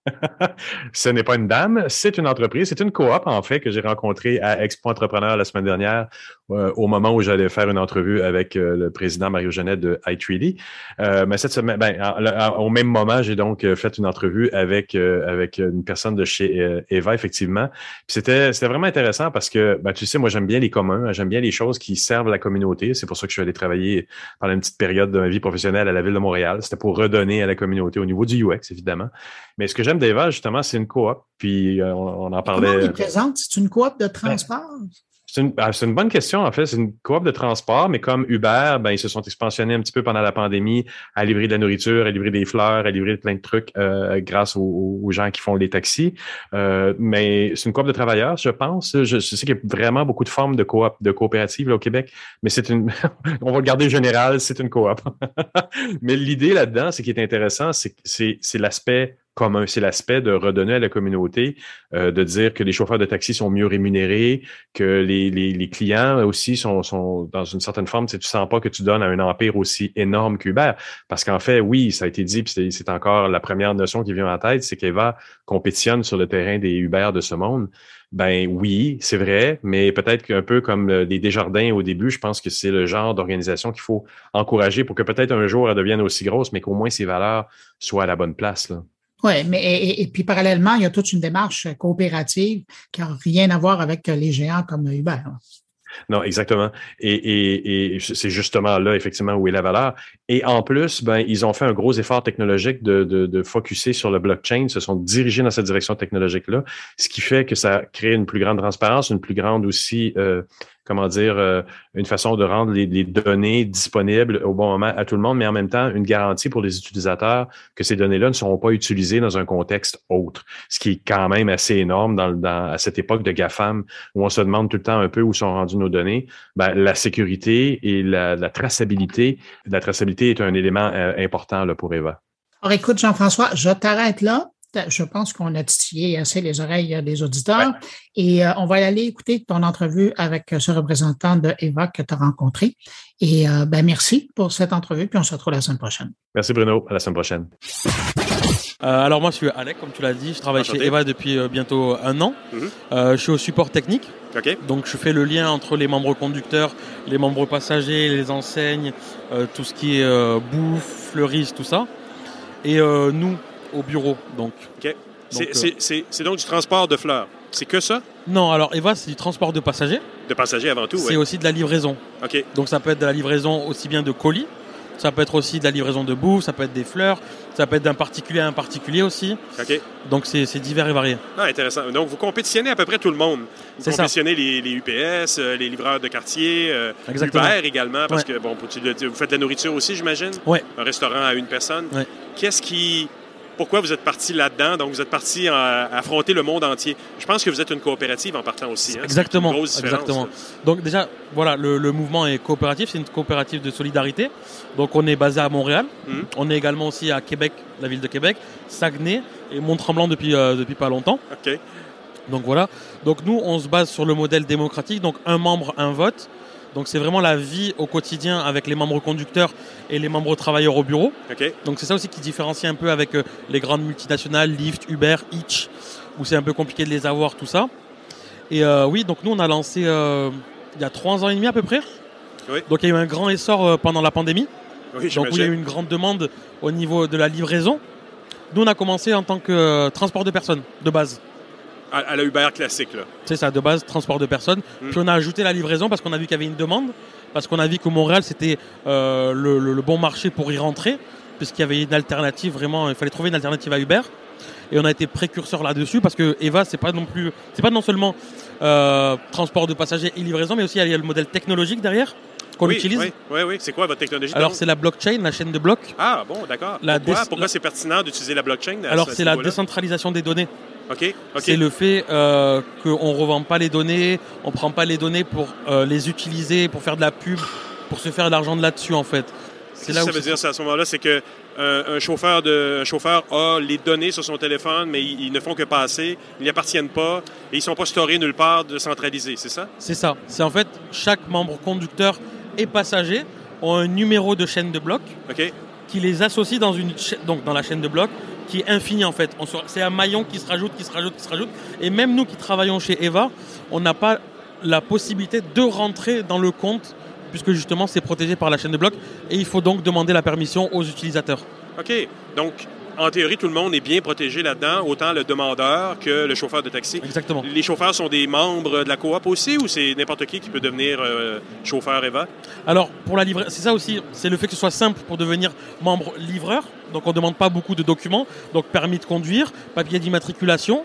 Ce n'est pas une dame, c'est une entreprise. C'est une coop, en fait, que j'ai rencontrée à Expo Entrepreneur la semaine dernière, euh, au moment où j'allais faire une entrevue avec euh, le président Mario Genet de i euh, mais cette semaine, ben, au même moment, j'ai donc fait une entrevue avec, avec une personne de chez Eva, effectivement. c'était, c'était vraiment intéressant parce que, ben, tu sais, moi, j'aime bien les communs, j'aime bien les choses qui servent la communauté. C'est pour ça que je suis allé travailler pendant une petite période de ma vie professionnelle à la ville de Montréal. C'était pour redonner à la communauté au niveau du UX, évidemment. Mais ce que j'aime d'Eva, justement, c'est une coop. Puis on, en parlait. Comment on est présente? C'est une coop de transport? Ah, c'est une, bonne question, en fait. C'est une coop de transport, mais comme Uber, ben, ils se sont expansionnés un petit peu pendant la pandémie à livrer de la nourriture, à livrer des fleurs, à livrer plein de trucs euh, grâce aux, gens qui font les taxis. Euh, mais c'est une coop de travailleurs, je pense. Je, sais qu'il y a vraiment beaucoup de formes de coop, de coopératives au Québec, mais c'est une, on va le garder général, c'est une coop. mais l'idée là-dedans, ce qui est intéressant, c'est l'aspect commun. C'est l'aspect de redonner à la communauté, euh, de dire que les chauffeurs de taxi sont mieux rémunérés, que les, les, les clients aussi sont, sont, dans une certaine forme, tu ne sens pas que tu donnes à un empire aussi énorme qu'Uber. Parce qu'en fait, oui, ça a été dit, puis c'est encore la première notion qui vient en tête, c'est qu'Eva compétitionne sur le terrain des Uber de ce monde. Ben oui, c'est vrai, mais peut-être qu'un peu comme des Desjardins au début, je pense que c'est le genre d'organisation qu'il faut encourager pour que peut-être un jour elle devienne aussi grosse, mais qu'au moins ses valeurs soient à la bonne place. Là. Oui, mais et, puis parallèlement, il y a toute une démarche coopérative qui n'a rien à voir avec les géants comme Uber. Non, exactement. Et, c'est justement là, effectivement, où est la valeur. Et en plus, ben, ils ont fait un gros effort technologique de, de, de focuser sur le blockchain, se sont dirigés dans cette direction technologique-là, ce qui fait que ça crée une plus grande transparence, une plus grande aussi euh, comment dire, euh, une façon de rendre les, données disponibles au bon moment à tout le monde, mais en même temps, une garantie pour les utilisateurs que ces données-là ne seront pas utilisées dans un contexte autre, ce qui est quand même assez énorme dans, à cette époque de GAFAM où on se demande tout le temps un peu où sont rendues nos données. Ben, la sécurité et la, traçabilité, la traçabilité est un élément euh, important là, pour Eva. Alors écoute, Jean-François, je t'arrête là je pense qu'on a titillé assez les oreilles des auditeurs. Et euh, on va aller écouter ton entrevue avec ce représentant de Eva que tu as rencontré. Et euh, ben, merci pour cette entrevue, puis on se retrouve la semaine prochaine. Merci Bruno, à la semaine prochaine. Euh, alors moi je suis Alec, comme tu l'as dit, je travaille chez Eva depuis bientôt un an. Mhm. je suis au support technique. Donc je fais le lien entre les membres conducteurs, les membres passagers, les enseignes, tout ce qui est bouffe, fleuriste, tout ça. Et nous, au bureau. Donc, euh, C'est donc du transport de fleurs. C'est que ça? Non, alors Eva, c'est du transport de passagers. De passagers avant tout, C'est aussi de la livraison. OK. Donc ça peut être de la livraison aussi bien de colis, ça peut être aussi de la livraison de bouffe, ça peut être des fleurs, ça peut être d'un particulier à un particulier aussi. OK. Donc c'est divers et varié. Ah, intéressant. Donc vous compétitionnez à peu près tout le monde. Vous compétitionnez les, les, UPS, euh, les livreurs de quartier, euh, Uber également, parce que bon, vous faites de la nourriture aussi, j'imagine? Oui. Un restaurant à une personne. Ouais. Qu'est-ce qui pourquoi vous êtes parti là-dedans? Donc, vous êtes parti à affronter le monde entier. Je pense que vous êtes une coopérative en partant aussi. Hein? Exactement. exactement. Donc, déjà, voilà, le, mouvement est coopératif. C'est une coopérative de solidarité. Donc, on est basé à Montréal. Hum. On est également aussi à Québec, la ville de Québec, Saguenay et Mont-Tremblant depuis, euh, depuis pas longtemps. OK. Donc, voilà. Donc, nous, on se base sur le modèle démocratique. Donc, un membre, un vote. Donc c'est vraiment la vie au quotidien avec les membres conducteurs et les membres travailleurs au bureau. Donc c'est ça aussi qui différencie un peu avec euh, les grandes multinationales, Lyft, Uber, Hitch, où c'est un peu compliqué de les avoir, tout ça. Et oui, donc nous, on a lancé il y a trois ans et demi à peu près. Donc il y a eu un grand essor pendant la pandémie. donc il y a eu une grande demande au niveau de la livraison. Nous, on a commencé en tant que transport de personnes, de base. À, la Uber classique, là. C'est ça, de base, transport de personnes. Hmm. Puis on a ajouté la livraison parce qu'on a vu qu'il y avait une demande, parce qu'on a vu que Montréal, c'était le, bon marché pour y rentrer puisqu'il y avait une alternative vraiment, il fallait trouver une alternative à Uber. Et on a été précurseur là-dessus parce que Eva, c'est pas non plus, c'est pas non seulement euh, transport de passagers et livraison, mais aussi il y a le modèle technologique derrière qu'on utilise. Oui, oui, oui. C'est quoi votre technologie Alors c'est la blockchain, la chaîne de blocs. Ah bon, d'accord. Pourquoi, Pourquoi c'est pertinent d'utiliser la blockchain Alors c'est la décentralisation des données. C'est le fait euh, qu'on ne revend pas les données, on prend pas les données pour euh, les utiliser, pour faire de la pub, pour se faire de l'argent de là-dessus en fait. C'est là ça veut dire à ce moment-là, c'est que euh, un, chauffeur de, chauffeur a les données sur son téléphone, mais ils, ne font que passer, ils n'y appartiennent pas et ils ne sont pas storés nulle part de centraliser, c'est ça? C'est ça. C'est en fait chaque membre conducteur et passager ont un numéro de chaîne de bloc qui les associe dans, une donc dans la chaîne de bloc qui est infinie en fait. C'est un maillon qui se rajoute, qui se rajoute, qui se rajoute. Et même nous qui travaillons chez Eva, on n'a pas la possibilité de rentrer dans le compte puisque justement c'est protégé par la chaîne de blocs et il faut donc demander la permission aux utilisateurs. OK. Donc, en théorie, tout le monde est bien protégé là-dedans, autant le demandeur que le chauffeur de taxi. Exactement. Les chauffeurs sont des membres de la coop aussi ou c'est n'importe qui qui peut devenir euh, chauffeur EVA? Alors, pour la livraison, c'est ça aussi, c'est le fait que ce soit simple pour devenir membre livreur. Donc, on ne demande pas beaucoup de documents. Donc, permis de conduire, papier d'immatriculation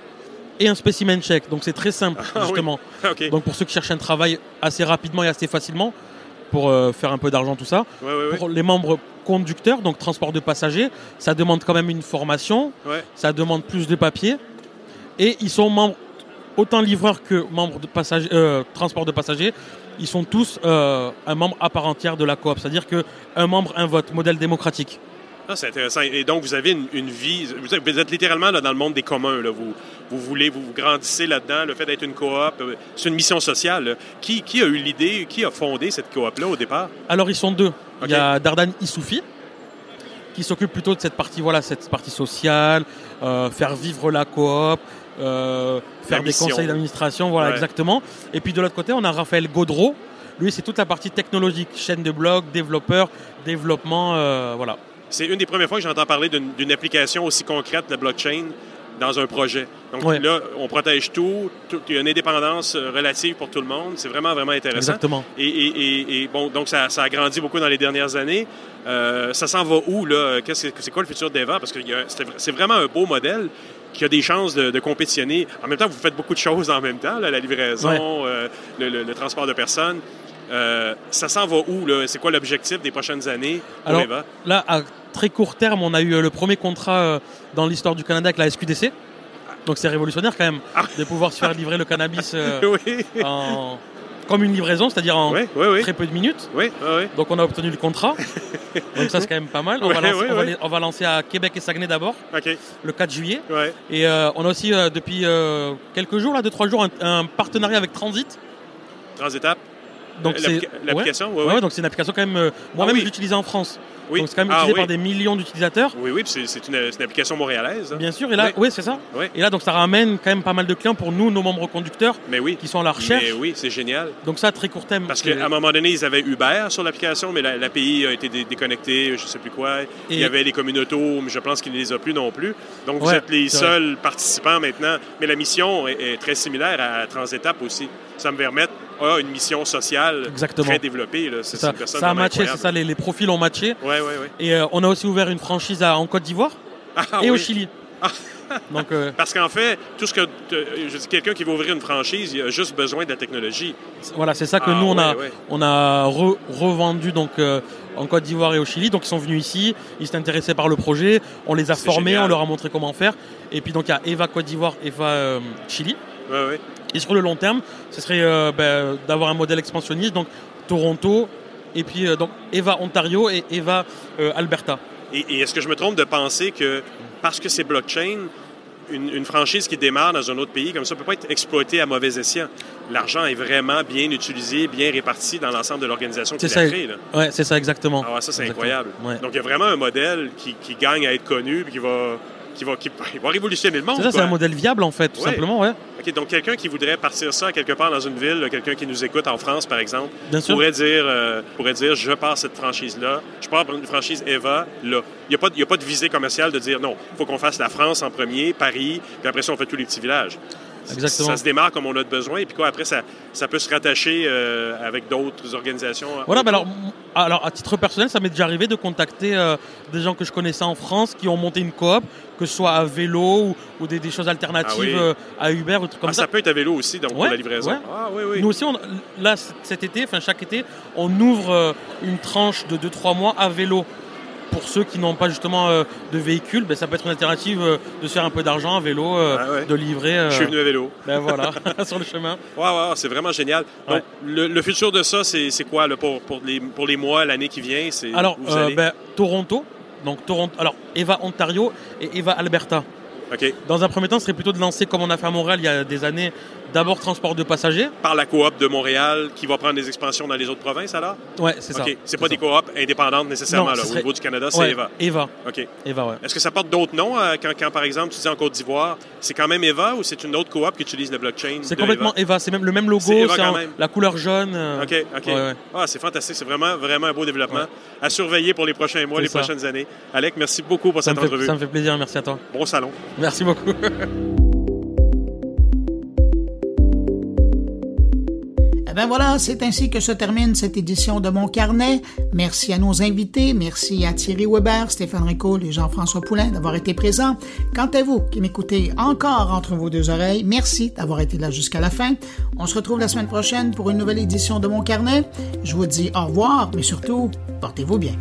et un spécimen check. Donc, c'est très simple, ah justement. Donc, pour ceux qui cherchent un travail assez rapidement et assez facilement, pour euh, faire un peu d'argent, tout ça. pour les membres conducteurs, donc transport de passagers, ça demande quand même une formation, ça demande plus de papiers. Et ils sont membres, autant livreurs que membres de passagers, euh, transport de passagers, ils sont tous euh, un membre à part entière de la coop. C'est-à-dire qu'un membre, un vote, modèle démocratique. Ah, c'est intéressant. Et donc, vous avez une, vie. Vous êtes, littéralement dans le monde des communs. Là. Vous, vous voulez, vous, grandissez là-dedans. Le fait d'être une coop, euh, c'est une mission sociale. Qui, qui, a eu l'idée, qui a fondé cette coop-là au départ? Alors, ils sont deux. Il y a Dardan Issoufi, qui s'occupe plutôt de cette partie, voilà, cette partie sociale, euh, faire vivre la coop, euh, faire des conseils d'administration, voilà, exactement. Et puis de l'autre côté, on a Raphaël Gaudreau. Lui, c'est toute la partie technologique, chaîne de blog, développeur, développement, voilà. C'est une des premières fois que j'entends parler d'une application aussi concrète de blockchain dans un projet. Donc là, on protège tout, il y a une indépendance euh, relative pour tout le monde. C'est vraiment, vraiment intéressant. Exactement. Et, bon, donc ça, a grandi beaucoup dans les dernières années. Euh, ça s'en va où, là? C'est quoi le futur d'Eva? Parce que c'est vraiment un beau modèle qui a des chances de, compétitionner. En même temps, vous faites beaucoup de choses en même temps, la livraison, euh, le, transport de personnes. Euh, ça s'en va où? C'est quoi l'objectif des prochaines années pour Alors, Eva? Là, à très court terme, on a eu euh, le premier contrat euh, dans l'histoire du Canada avec la SQDC. Donc c'est révolutionnaire quand même ah. de pouvoir se faire livrer le cannabis comme une livraison, c'est-à-dire en très peu de minutes. Donc on a obtenu le contrat. Donc ça c'est quand même pas mal. On, va, lancer, à Québec et Saguenay d'abord, le 4 juillet. Et on a aussi depuis quelques jours, là, deux trois jours, un, un partenariat avec Transit. Transitap donc l'application, ouais, donc c'est une application quand même. Euh, moi-même, ah, en France. Oui. Donc c'est quand même ah utilisé par des millions d'utilisateurs. Oui, oui, c'est une, une, application montréalaise. Bien sûr, et là, oui, c'est ça. Et là, donc ça ramène quand même pas mal de clients pour nous, nos membres conducteurs, mais oui. qui sont à la recherche. Mais oui, c'est génial. Donc ça, très court terme. Parce qu'à un moment donné, ils avaient Uber sur l'application, mais l'API a été déconnectée, je ne sais plus quoi. Il y avait les communautés, mais je pense qu'il ne les a plus non plus. Donc vous êtes les seuls participants maintenant. Mais la mission est, très similaire à Transétape aussi. Ça me permet a une mission sociale très développée. C'est ça. ça a matché, c'est ça, les, profils ont matché. Ouais, ouais, ouais. Et euh, on a aussi ouvert une franchise en Côte d'Ivoire ah, et au Chili. Ah. Donc, euh, Parce qu'en fait, tout ce que je dis, quelqu'un qui veut ouvrir une franchise, il a juste besoin de la technologie. Voilà, c'est ça que ah, nous on a, on a revendu donc euh, en Côte d'Ivoire et au Chili. Donc ils sont venus ici, ils s'étaient intéressés par le projet, on les a formés, on leur a montré comment faire. Et puis donc il y a Eva Côte d'Ivoire, Eva Chili. Ouais, ouais. Et sur le long terme, ce serait euh, ben, d'avoir un modèle expansionniste, donc Toronto, et puis euh, donc Eva Ontario et Eva euh, Alberta. Et, est-ce que je me trompe de penser que parce que c'est blockchain, une, franchise qui démarre dans un autre pays comme ça ne peut pas être exploitée à mauvais escient? L'argent est vraiment bien utilisé, bien réparti dans l'ensemble de l'organisation qui l'a créé. Oui, c'est ça exactement. Ah ça, c'est incroyable. Donc, il y a vraiment un modèle qui, qui, gagne à être connu et qui va qui va, qui, va révolutionner le monde. C'est ça, c'est un modèle viable, en fait, tout simplement, ouais. OK, donc quelqu'un qui voudrait partir ça quelque part dans une ville, quelqu'un qui nous écoute en France, par exemple, pourrait dire, euh, pourrait dire, je pars cette franchise-là, je pars une franchise Eva, là. Il n'y a, a, pas de visée commerciale de dire, non, il faut qu'on fasse la France en premier, Paris, puis après ça, on fait tous les petits villages. Exactement. Ça se démarre comme on a besoin, et puis quoi, après, ça, ça peut se rattacher euh, avec d'autres organisations. Voilà, ben alors, alors, à titre personnel, ça m'est déjà arrivé de contacter euh, des gens que je connaissais en France qui ont monté une coop, que ce soit à vélo ou, des, choses alternatives ah euh, à Uber ou trucs comme ah, ça. Ça peut être à vélo aussi, donc pour la livraison. Ah, oui, oui. Nous aussi, là, cet été, enfin chaque été, on ouvre une tranche de 2-3 mois à vélo pour ceux qui n'ont pas justement euh, de véhicule, ben, ça peut être une alternative euh, de se faire un peu d'argent à vélo, euh, ah de livrer. Je suis venu à vélo. Ben voilà, sur le chemin. Ouais, ouais, c'est vraiment génial. Donc, le, futur de ça, c'est quoi pour, pour, les, pour les mois, l'année qui vient? Alors, ben, Toronto. Donc, Toronto. Alors, Eva Ontario et Eva Alberta. Dans un premier temps, ce serait plutôt de lancer, comme on a fait à Montréal il y a des années, D'abord transport de passagers. Par la coop de Montréal qui va prendre des expansions dans les autres provinces alors? Oui, c'est ça. C'est pas des coops indépendantes nécessairement là. Au niveau du Canada, c'est Eva. Eva. OK. Eva, ouais. Est-ce que ça porte d'autres noms euh, quand, par exemple, tu dis en Côte d'Ivoire, c'est quand même Eva ou c'est une autre coop qui utilise le blockchain? C'est complètement Eva. C'est même le même logo, c'est la couleur jaune. Euh, OK, OK. Ah, c'est fantastique. C'est vraiment, vraiment un beau développement à surveiller pour les prochains mois, les prochaines années. Alec, merci beaucoup pour cette entrevue. Ça me fait plaisir. Merci à toi. Bon salon. Merci beaucoup. ben voilà, c'est ainsi que se termine cette édition de Mon Carnet. Merci à nos invités, merci à Thierry Weber, Stéphane Rico et Jean-François Poulain d'avoir été présents. Quant à vous qui m'écoutez encore entre vos deux oreilles, merci d'avoir été là jusqu'à la fin. On se retrouve la semaine prochaine pour une nouvelle édition de Mon Carnet. Je vous dis au revoir, mais surtout, portez-vous bien.